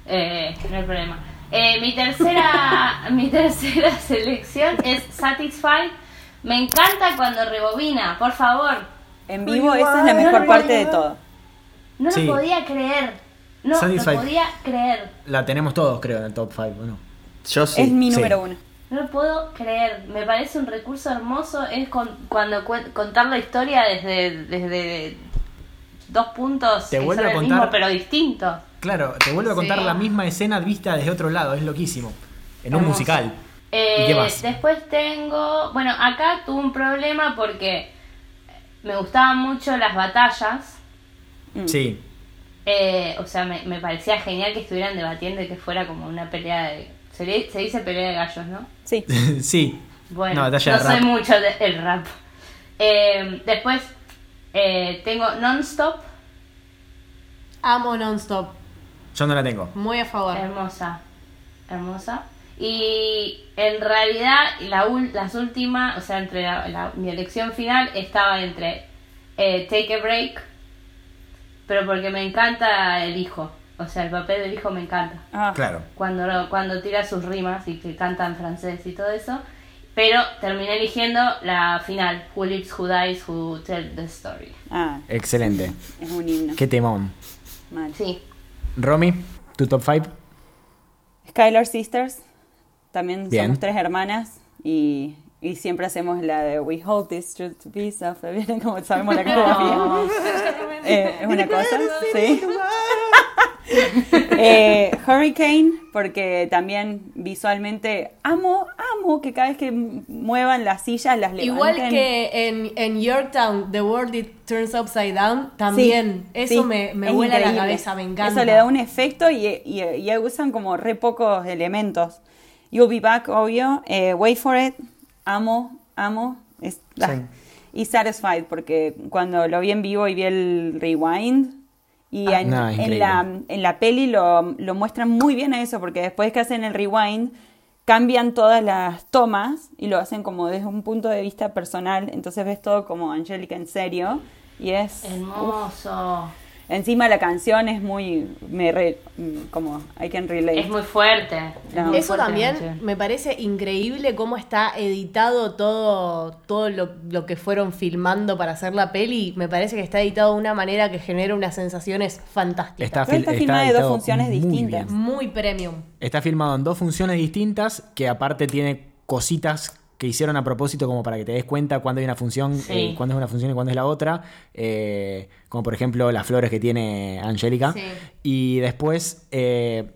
Eh, no hay problema. Eh, mi tercera mi tercera selección es Satisfied. Me encanta cuando rebobina, por favor. En vivo esa es la No mejor parte de todo. No Sí. lo podía creer. No lo podía creer. La tenemos todos, creo, en el top 5, ¿o no? Yo sí. es mi sí. número uno. No lo puedo creer. Me parece un recurso hermoso. Es con- cuando contar la historia desde, desde dos puntos Te que vuelve son a el contar- mismo, pero distintos. Claro, te vuelvo a contar Sí. la misma escena vista desde otro lado, es loquísimo. En un musical. Eh, ¿Y qué más? Después tengo. Bueno, acá tuve un problema porque me gustaban mucho las batallas. Mm. Sí. Eh, o sea, me, me parecía genial que estuvieran debatiendo y que fuera como una pelea de. Se, le- se dice pelea de gallos, ¿no? Sí. sí. Bueno, No, no, de soy mucho del rap. Eh, después eh, tengo Non-Stop, Amo Non-Stop. Yo no la tengo. Muy a favor. hermosa, hermosa. Y en realidad la ul- las últimas, o sea, entre la- la- mi elección final estaba entre eh, Take a Break, pero porque me encanta el hijo, o sea, el papel del hijo me encanta. Ah, Claro. cuando, cuando tira sus rimas y que canta en francés y todo eso. Pero terminé eligiendo la final, Who Lives, Who Dies, Who Tell the Story. ah, Excelente. es un himno. Qué temón. Mal. Sí, Romy, tu top 5. Skylar Sisters. También Bien. somos tres hermanas y, y siempre hacemos la de We hold this truth to be so ¿Vieron cómo sabemos la coreografía? Eh, es una cosa, sí. Eh, Hurricane, porque también visualmente amo, amo que cada vez que muevan las sillas las levanten. Igual que en, en Yorktown, The World It Turns Upside Down, también. Sí, eso sí, me, me es vuela la cabeza, me encanta. Eso le da un efecto y, y- y usan como re pocos elementos. You'll Be Back, obvio. Eh, Wait For It, amo, amo. Es- ah. Sí. Y Satisfied, porque cuando lo vi en vivo y vi el rewind, y Ah, en, no, en la, en la peli lo, lo muestran muy bien a eso, porque después que hacen el rewind, cambian todas las tomas y lo hacen como desde un punto de vista personal, entonces ves todo como Angélica en serio, y es... hermoso. Encima la canción es muy, me re- como, I can relate. Es muy fuerte. es No. muy Eso fuerte también me parece increíble cómo está editado todo, todo lo, lo que fueron filmando para hacer la peli. Me parece que está editado de una manera que genera unas sensaciones fantásticas. Está, está está filmada de dos funciones muy distintas. bien. Muy premium. Está filmado en dos funciones distintas que aparte tiene cositas que hicieron a propósito como para que te des cuenta cuándo hay una función, Sí. eh, cuándo es una función y cuándo es la otra. Eh, como por ejemplo las flores que tiene Angélica. Sí. Y después eh,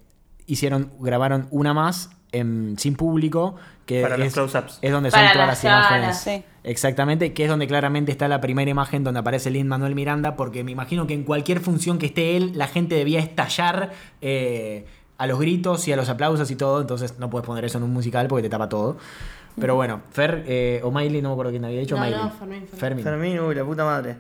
hicieron, grabaron una más en- sin público. Que Para los es, close-ups. es donde son Para todas las imágenes. Sí. Exactamente, que es donde claramente está la primera imagen donde aparece Lin Manuel Miranda, porque me imagino que en cualquier función que esté él, la gente debía estallar eh, a los gritos y a los aplausos y todo, entonces no puedes poner eso en un musical porque te tapa todo. Pero bueno, Fer eh, o Miley, no me acuerdo quién había dicho. No, Miley. no, Fermín, Fermín. Uy, la puta madre.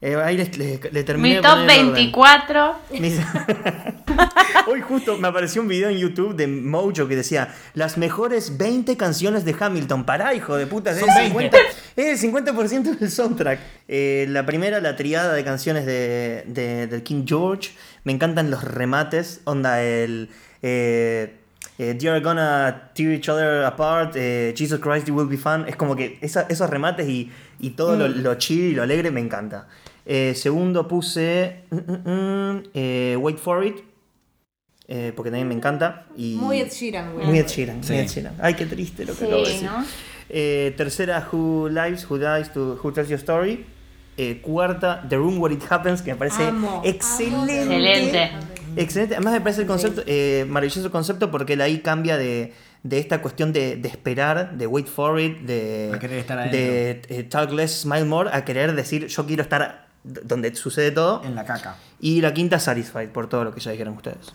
Eh, ahí le, le- le terminé Mi top poner el orden. 24. Mis- Hoy justo me apareció un video en YouTube de Mojo que decía las mejores 20 canciones de Hamilton. Pará, hijo de puta, es el Son 50%, es el 50% del soundtrack. Eh, la primera, la triada de canciones de, de- del King George. Me encantan los remates. Onda, el. Eh, eh, You're gonna tear each other apart. eh, Jesus Christ, you will be fun. Es como que esa- esos remates y, y todo lo, lo chill y lo alegre me encanta. Eh, segundo puse mm, mm, mm, eh, Wait for It, eh, porque también me encanta. Y Muy Ed Sheeran, güey. Muy Ed Sheeran, muy. Ed Sheeran. Ay, qué triste lo que Sí, acabo de decir. ¿no? Eh, tercera, Who Lives, Who Dies, to, Who Tells Your Story. Eh, cuarta, The Room Where It Happens, que me parece Amo, excelente. Excelente. Excelente. Además me parece el concepto, eh, maravilloso el concepto porque él ahí cambia de, de esta cuestión de, de esperar, de wait for it, de, de eh, talk less, smile more, a querer decir yo quiero estar donde sucede todo. En la caca. Y la quinta, satisfied, por todo lo que ya dijeron ustedes.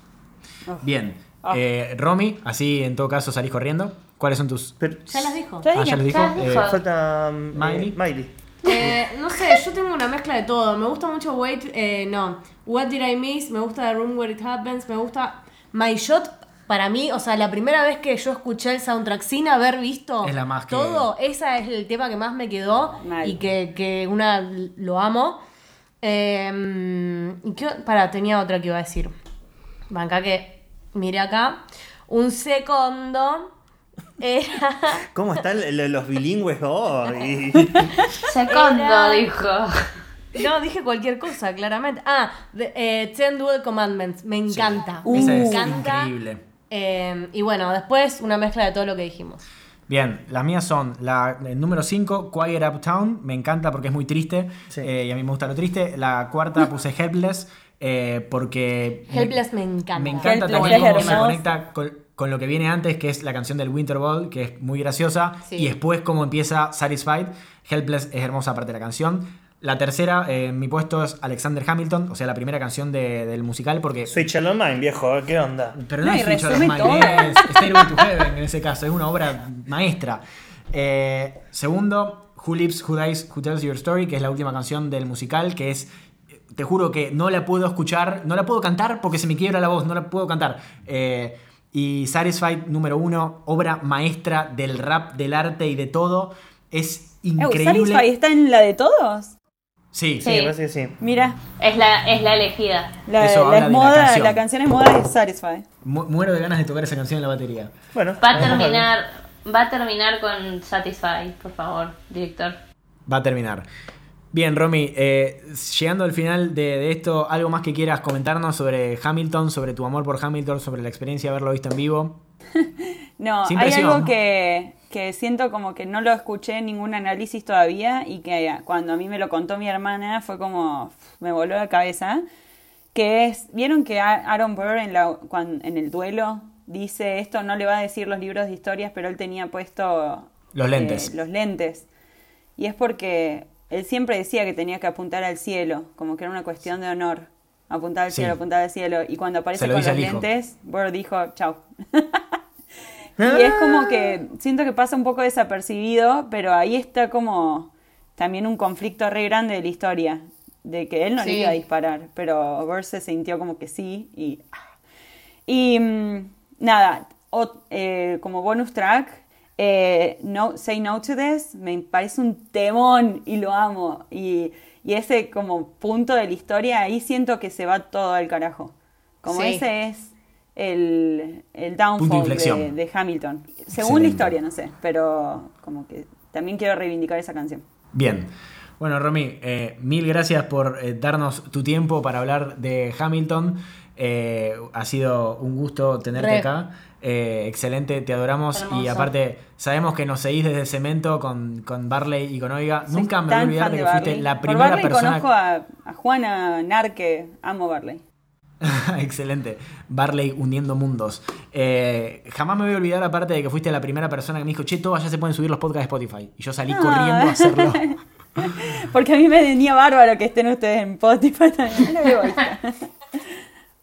Bien. Ah. Eh, Romy, así en todo caso salís corriendo. ¿Cuáles son tus...? Pero, Ya las dijo. Ya Ah, ya los dijo. Ya las Eh, dijo. falta mm, Miley. eh, Miley. Eh, no sé, yo tengo una mezcla de todo. Me gusta mucho Wait, eh, no. What Did I Miss? Me gusta The Room Where It Happens. Me gusta My Shot. Para mí, o sea, la primera vez que yo escuché el soundtrack sin haber visto Es la más que- todo, esa es el tema que más me quedó Mal. y que, que una lo amo. Eh, y qué- para, tenía otra que iba a decir. Banca que, mire acá, un segundo era... ¿Cómo están los bilingües hoy? Secondo, Era- dijo. No, dije cualquier cosa, claramente. Ah, de- eh, Ten Dual Commandments. Me encanta. Uh. me encanta. increíble. Eh, y bueno, después una mezcla de todo lo que dijimos. Bien, las mías son la el número 5, Quiet Uptown, me encanta porque es muy triste Sí. eh, y a mí me gusta lo triste. La cuarta puse Helpless eh, porque... Helpless me encanta. Me encanta Helpless también cómo se conecta con, con lo que viene antes, que es la canción del Winter Ball, que es muy graciosa, Sí. y después cómo empieza Satisfied. Helpless es hermosa parte de la canción. La tercera, eh, mi puesto es Alexander Hamilton, o sea, la primera canción de- del musical, porque... Switch on Mine, viejo, ¿qué onda? Pero no, No, es of resume Mine, es Stairway to Heaven en ese caso, es una obra maestra. Eh, segundo, Who Lives, Who Dies, Who Tells Your Story, que es la última canción del musical, que es. Te juro que no la puedo escuchar, no la puedo cantar porque se me quiebra la voz, no la puedo cantar. Eh, y Satisfied, número uno, obra maestra del rap, del arte y de todo. Es Eh, increíble. ¿Satisfy está en la de todos? Sí, Sí, me parece que sí. Mira, Es la, es la elegida. la, Eso la moda, canción. la canción es moda de Satisfy. Mu- muero de ganas de tocar esa canción en la batería. Bueno, Va a terminar, va a terminar con Satisfy, por favor, director. Va a terminar. Bien, Romy, eh, llegando al final de, de esto, ¿algo más que quieras comentarnos sobre Hamilton, sobre tu amor por Hamilton, sobre la experiencia de haberlo visto en vivo? No, Sin hay algo que, que siento como que no lo escuché en ningún análisis todavía y que cuando a mí me lo contó mi hermana fue como me voló la cabeza. Que es, ¿vieron que Aaron Burr en, la, cuan- en el duelo dice esto no le va a decir los libros de historias, pero él tenía puesto Los eh, lentes. los lentes. Y es porque él siempre decía que tenía que apuntar al cielo, como que era una cuestión de honor. Apuntar al Sí. cielo, apuntar al cielo. Y cuando aparece lo con los lentes, Burr dijo, chao. Y es como que siento que pasa un poco desapercibido, pero ahí está como también un conflicto re grande de la historia, de que él no le Sí. iba a disparar, pero Burr se sintió como que sí y... Y mm, nada, o- eh, como bonus track, eh, no, Say No to This me parece un temón y lo amo. Y, y ese como punto de la historia, ahí siento que se va todo al carajo. Como Sí. ese es el, el downfall de, Hamilton. Según la historia, no sé, pero como que también quiero reivindicar esa canción. Bien. Bueno, Romy, eh, mil gracias por eh, darnos tu tiempo para hablar de Hamilton. Eh, ha sido un gusto tenerte Re. acá. Eh, excelente, te adoramos. Y Hermoso. aparte, sabemos que nos seguís desde Cemento con, con Barley y con Oiga. Soy Nunca me voy a olvidar de que de fuiste Barley. la Por primera Barley persona. conozco a, a Juana Narque, amo Barley. Excelente. Barley uniendo mundos. Eh, jamás me voy a olvidar, aparte de que fuiste la primera persona que me dijo, che, todas ya se pueden subir los podcasts de Spotify. Y yo salí Ah. corriendo a hacerlo. Porque a mí me venía bárbaro que estén ustedes en Spotify también. Egoísta.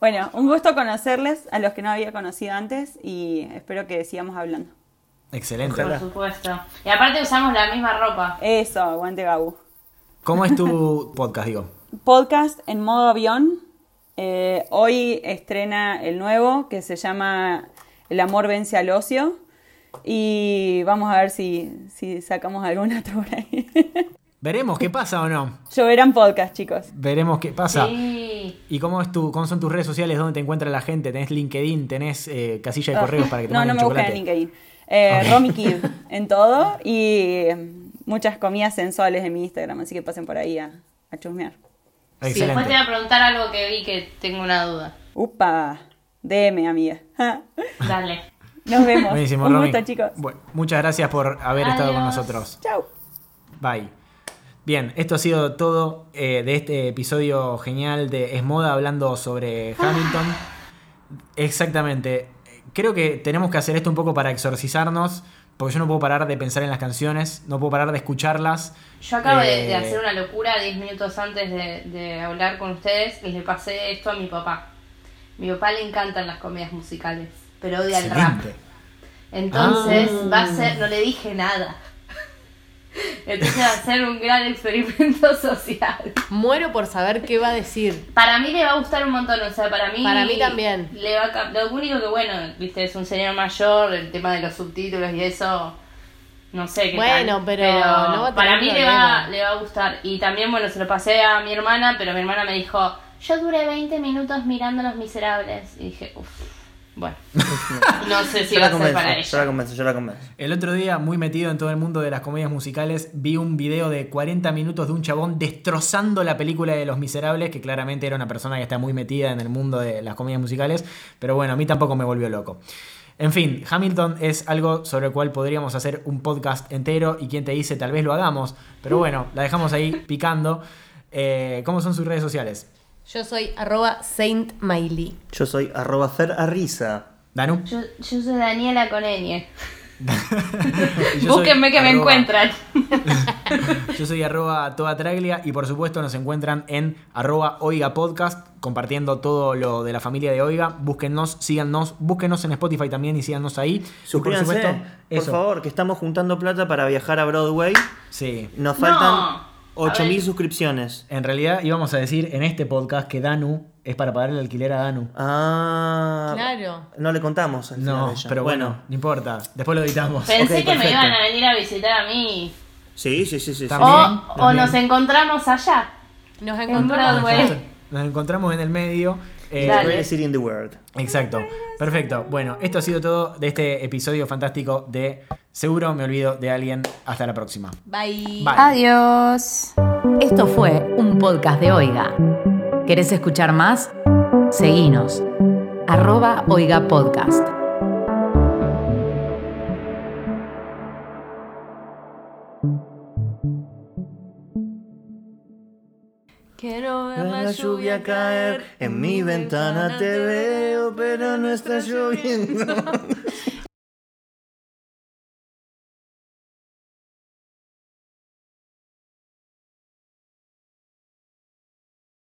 Bueno, un gusto conocerles a los que no había conocido antes y espero que sigamos hablando. Excelente. Por supuesto. Y aparte usamos la misma ropa. Eso, aguante Gabu. ¿Cómo es tu podcast, digo? Podcast en modo avión. Eh, hoy estrena el nuevo que se llama El amor vence al ocio. Y vamos a ver si, si sacamos algún otro por ahí. Veremos qué pasa o no. Lloverán podcast, chicos. Veremos qué pasa. Sí. ¿Y cómo, es tu, cómo son tus redes sociales? ¿Dónde te encuentra la gente? ¿Tenés LinkedIn? ¿Tenés eh, casilla de correos para que te Ah, no, no manden me busquen en LinkedIn. Eh. Romy Kid en todo y mm, muchas comidas sensuales en mi Instagram, así que pasen por ahí a, a chusmear. Después Excelente. te voy a preguntar algo que vi que tengo una duda. Upa, DM, amiga. Dale. Nos vemos. Buenísimo, Un Romy. gusto, chicos. Bueno, muchas gracias por haber estado con nosotros. Chau. Bye. Bien, esto ha sido todo eh, de este episodio genial de Es Moda hablando sobre Hamilton. Exactamente. Creo que tenemos que hacer esto un poco para exorcizarnos, porque yo no puedo parar de pensar en las canciones, no puedo parar de escucharlas. Yo acabo de, Eh, de hacer una locura 10 minutos antes de, de hablar con ustedes y le pasé esto a mi papá. Mi papá le encantan las comedias musicales, pero odia el rap. Entonces Ah. va a ser, no le dije nada. Entonces va a ser un gran experimento social. Muero por saber qué va a decir. Para mí le va a gustar un montón, o sea, para mí. Para mí también. Le va a lo único que, bueno, viste, es un señor mayor, el tema de los subtítulos y eso. No sé qué Bueno, tal. pero no va a tener para mí le va, le va a gustar. Y también, bueno, se lo pasé a mi hermana, pero mi hermana me dijo: Yo duré 20 minutos mirando Los Miserables. Y dije: Uff, bueno. no sé si yo va la a ser para convenzo, yo la ella. convenzo, yo la convenzo. El otro día, muy metido en todo el mundo de las comedias musicales, vi un video de 40 minutos de un chabón destrozando la película de Los Miserables, que claramente era una persona que está muy metida en el mundo de las comedias musicales, pero bueno, a mí tampoco me volvió loco. En fin, Hamilton es algo sobre el cual podríamos hacer un podcast entero y quien te dice tal vez lo hagamos, pero bueno, la dejamos ahí picando. Eh, ¿Cómo son sus redes sociales? Yo soy arroba Saint Miley. Yo soy arroba Fer Arriza. Danu. Yo, yo soy Daniela con soy Búsquenme que me encuentran. Yo soy arroba toda traglia y por supuesto nos encuentran en arroba oiga podcast compartiendo todo lo de la familia de Oiga. Búsquennos, síganos, búsquenos en Spotify también y síganos ahí. Y por Suscríbanse, supuesto, por favor, que estamos juntando plata para viajar a Broadway. Sí. Nos No. faltan A 8000 ver. suscripciones. En realidad íbamos a decir en este podcast que Danu es para pagar el alquiler a Danu. Ah. Claro. No le contamos al final No, ella. pero bueno, no importa. Después lo editamos. Pensé Ok, que me perfecto. iban a venir a visitar a mí. Sí, sí, sí, sí. sí. También. O, o nos encontramos allá. Nos En encontramos. Broadway. Nos encontramos en el medio. Eh, Dale. Greatest city in the world. Exacto. Perfecto. Bueno, esto ha sido todo de este episodio fantástico de Seguro me olvido de alguien. Hasta la próxima. Bye. Bye. Adiós. Esto fue un podcast de Oiga. ¿Querés escuchar más? Seguinos. Arroba Oiga Podcast. Quiero ver La lluvia caer, en mi ventana te veo, pero no está lloviendo.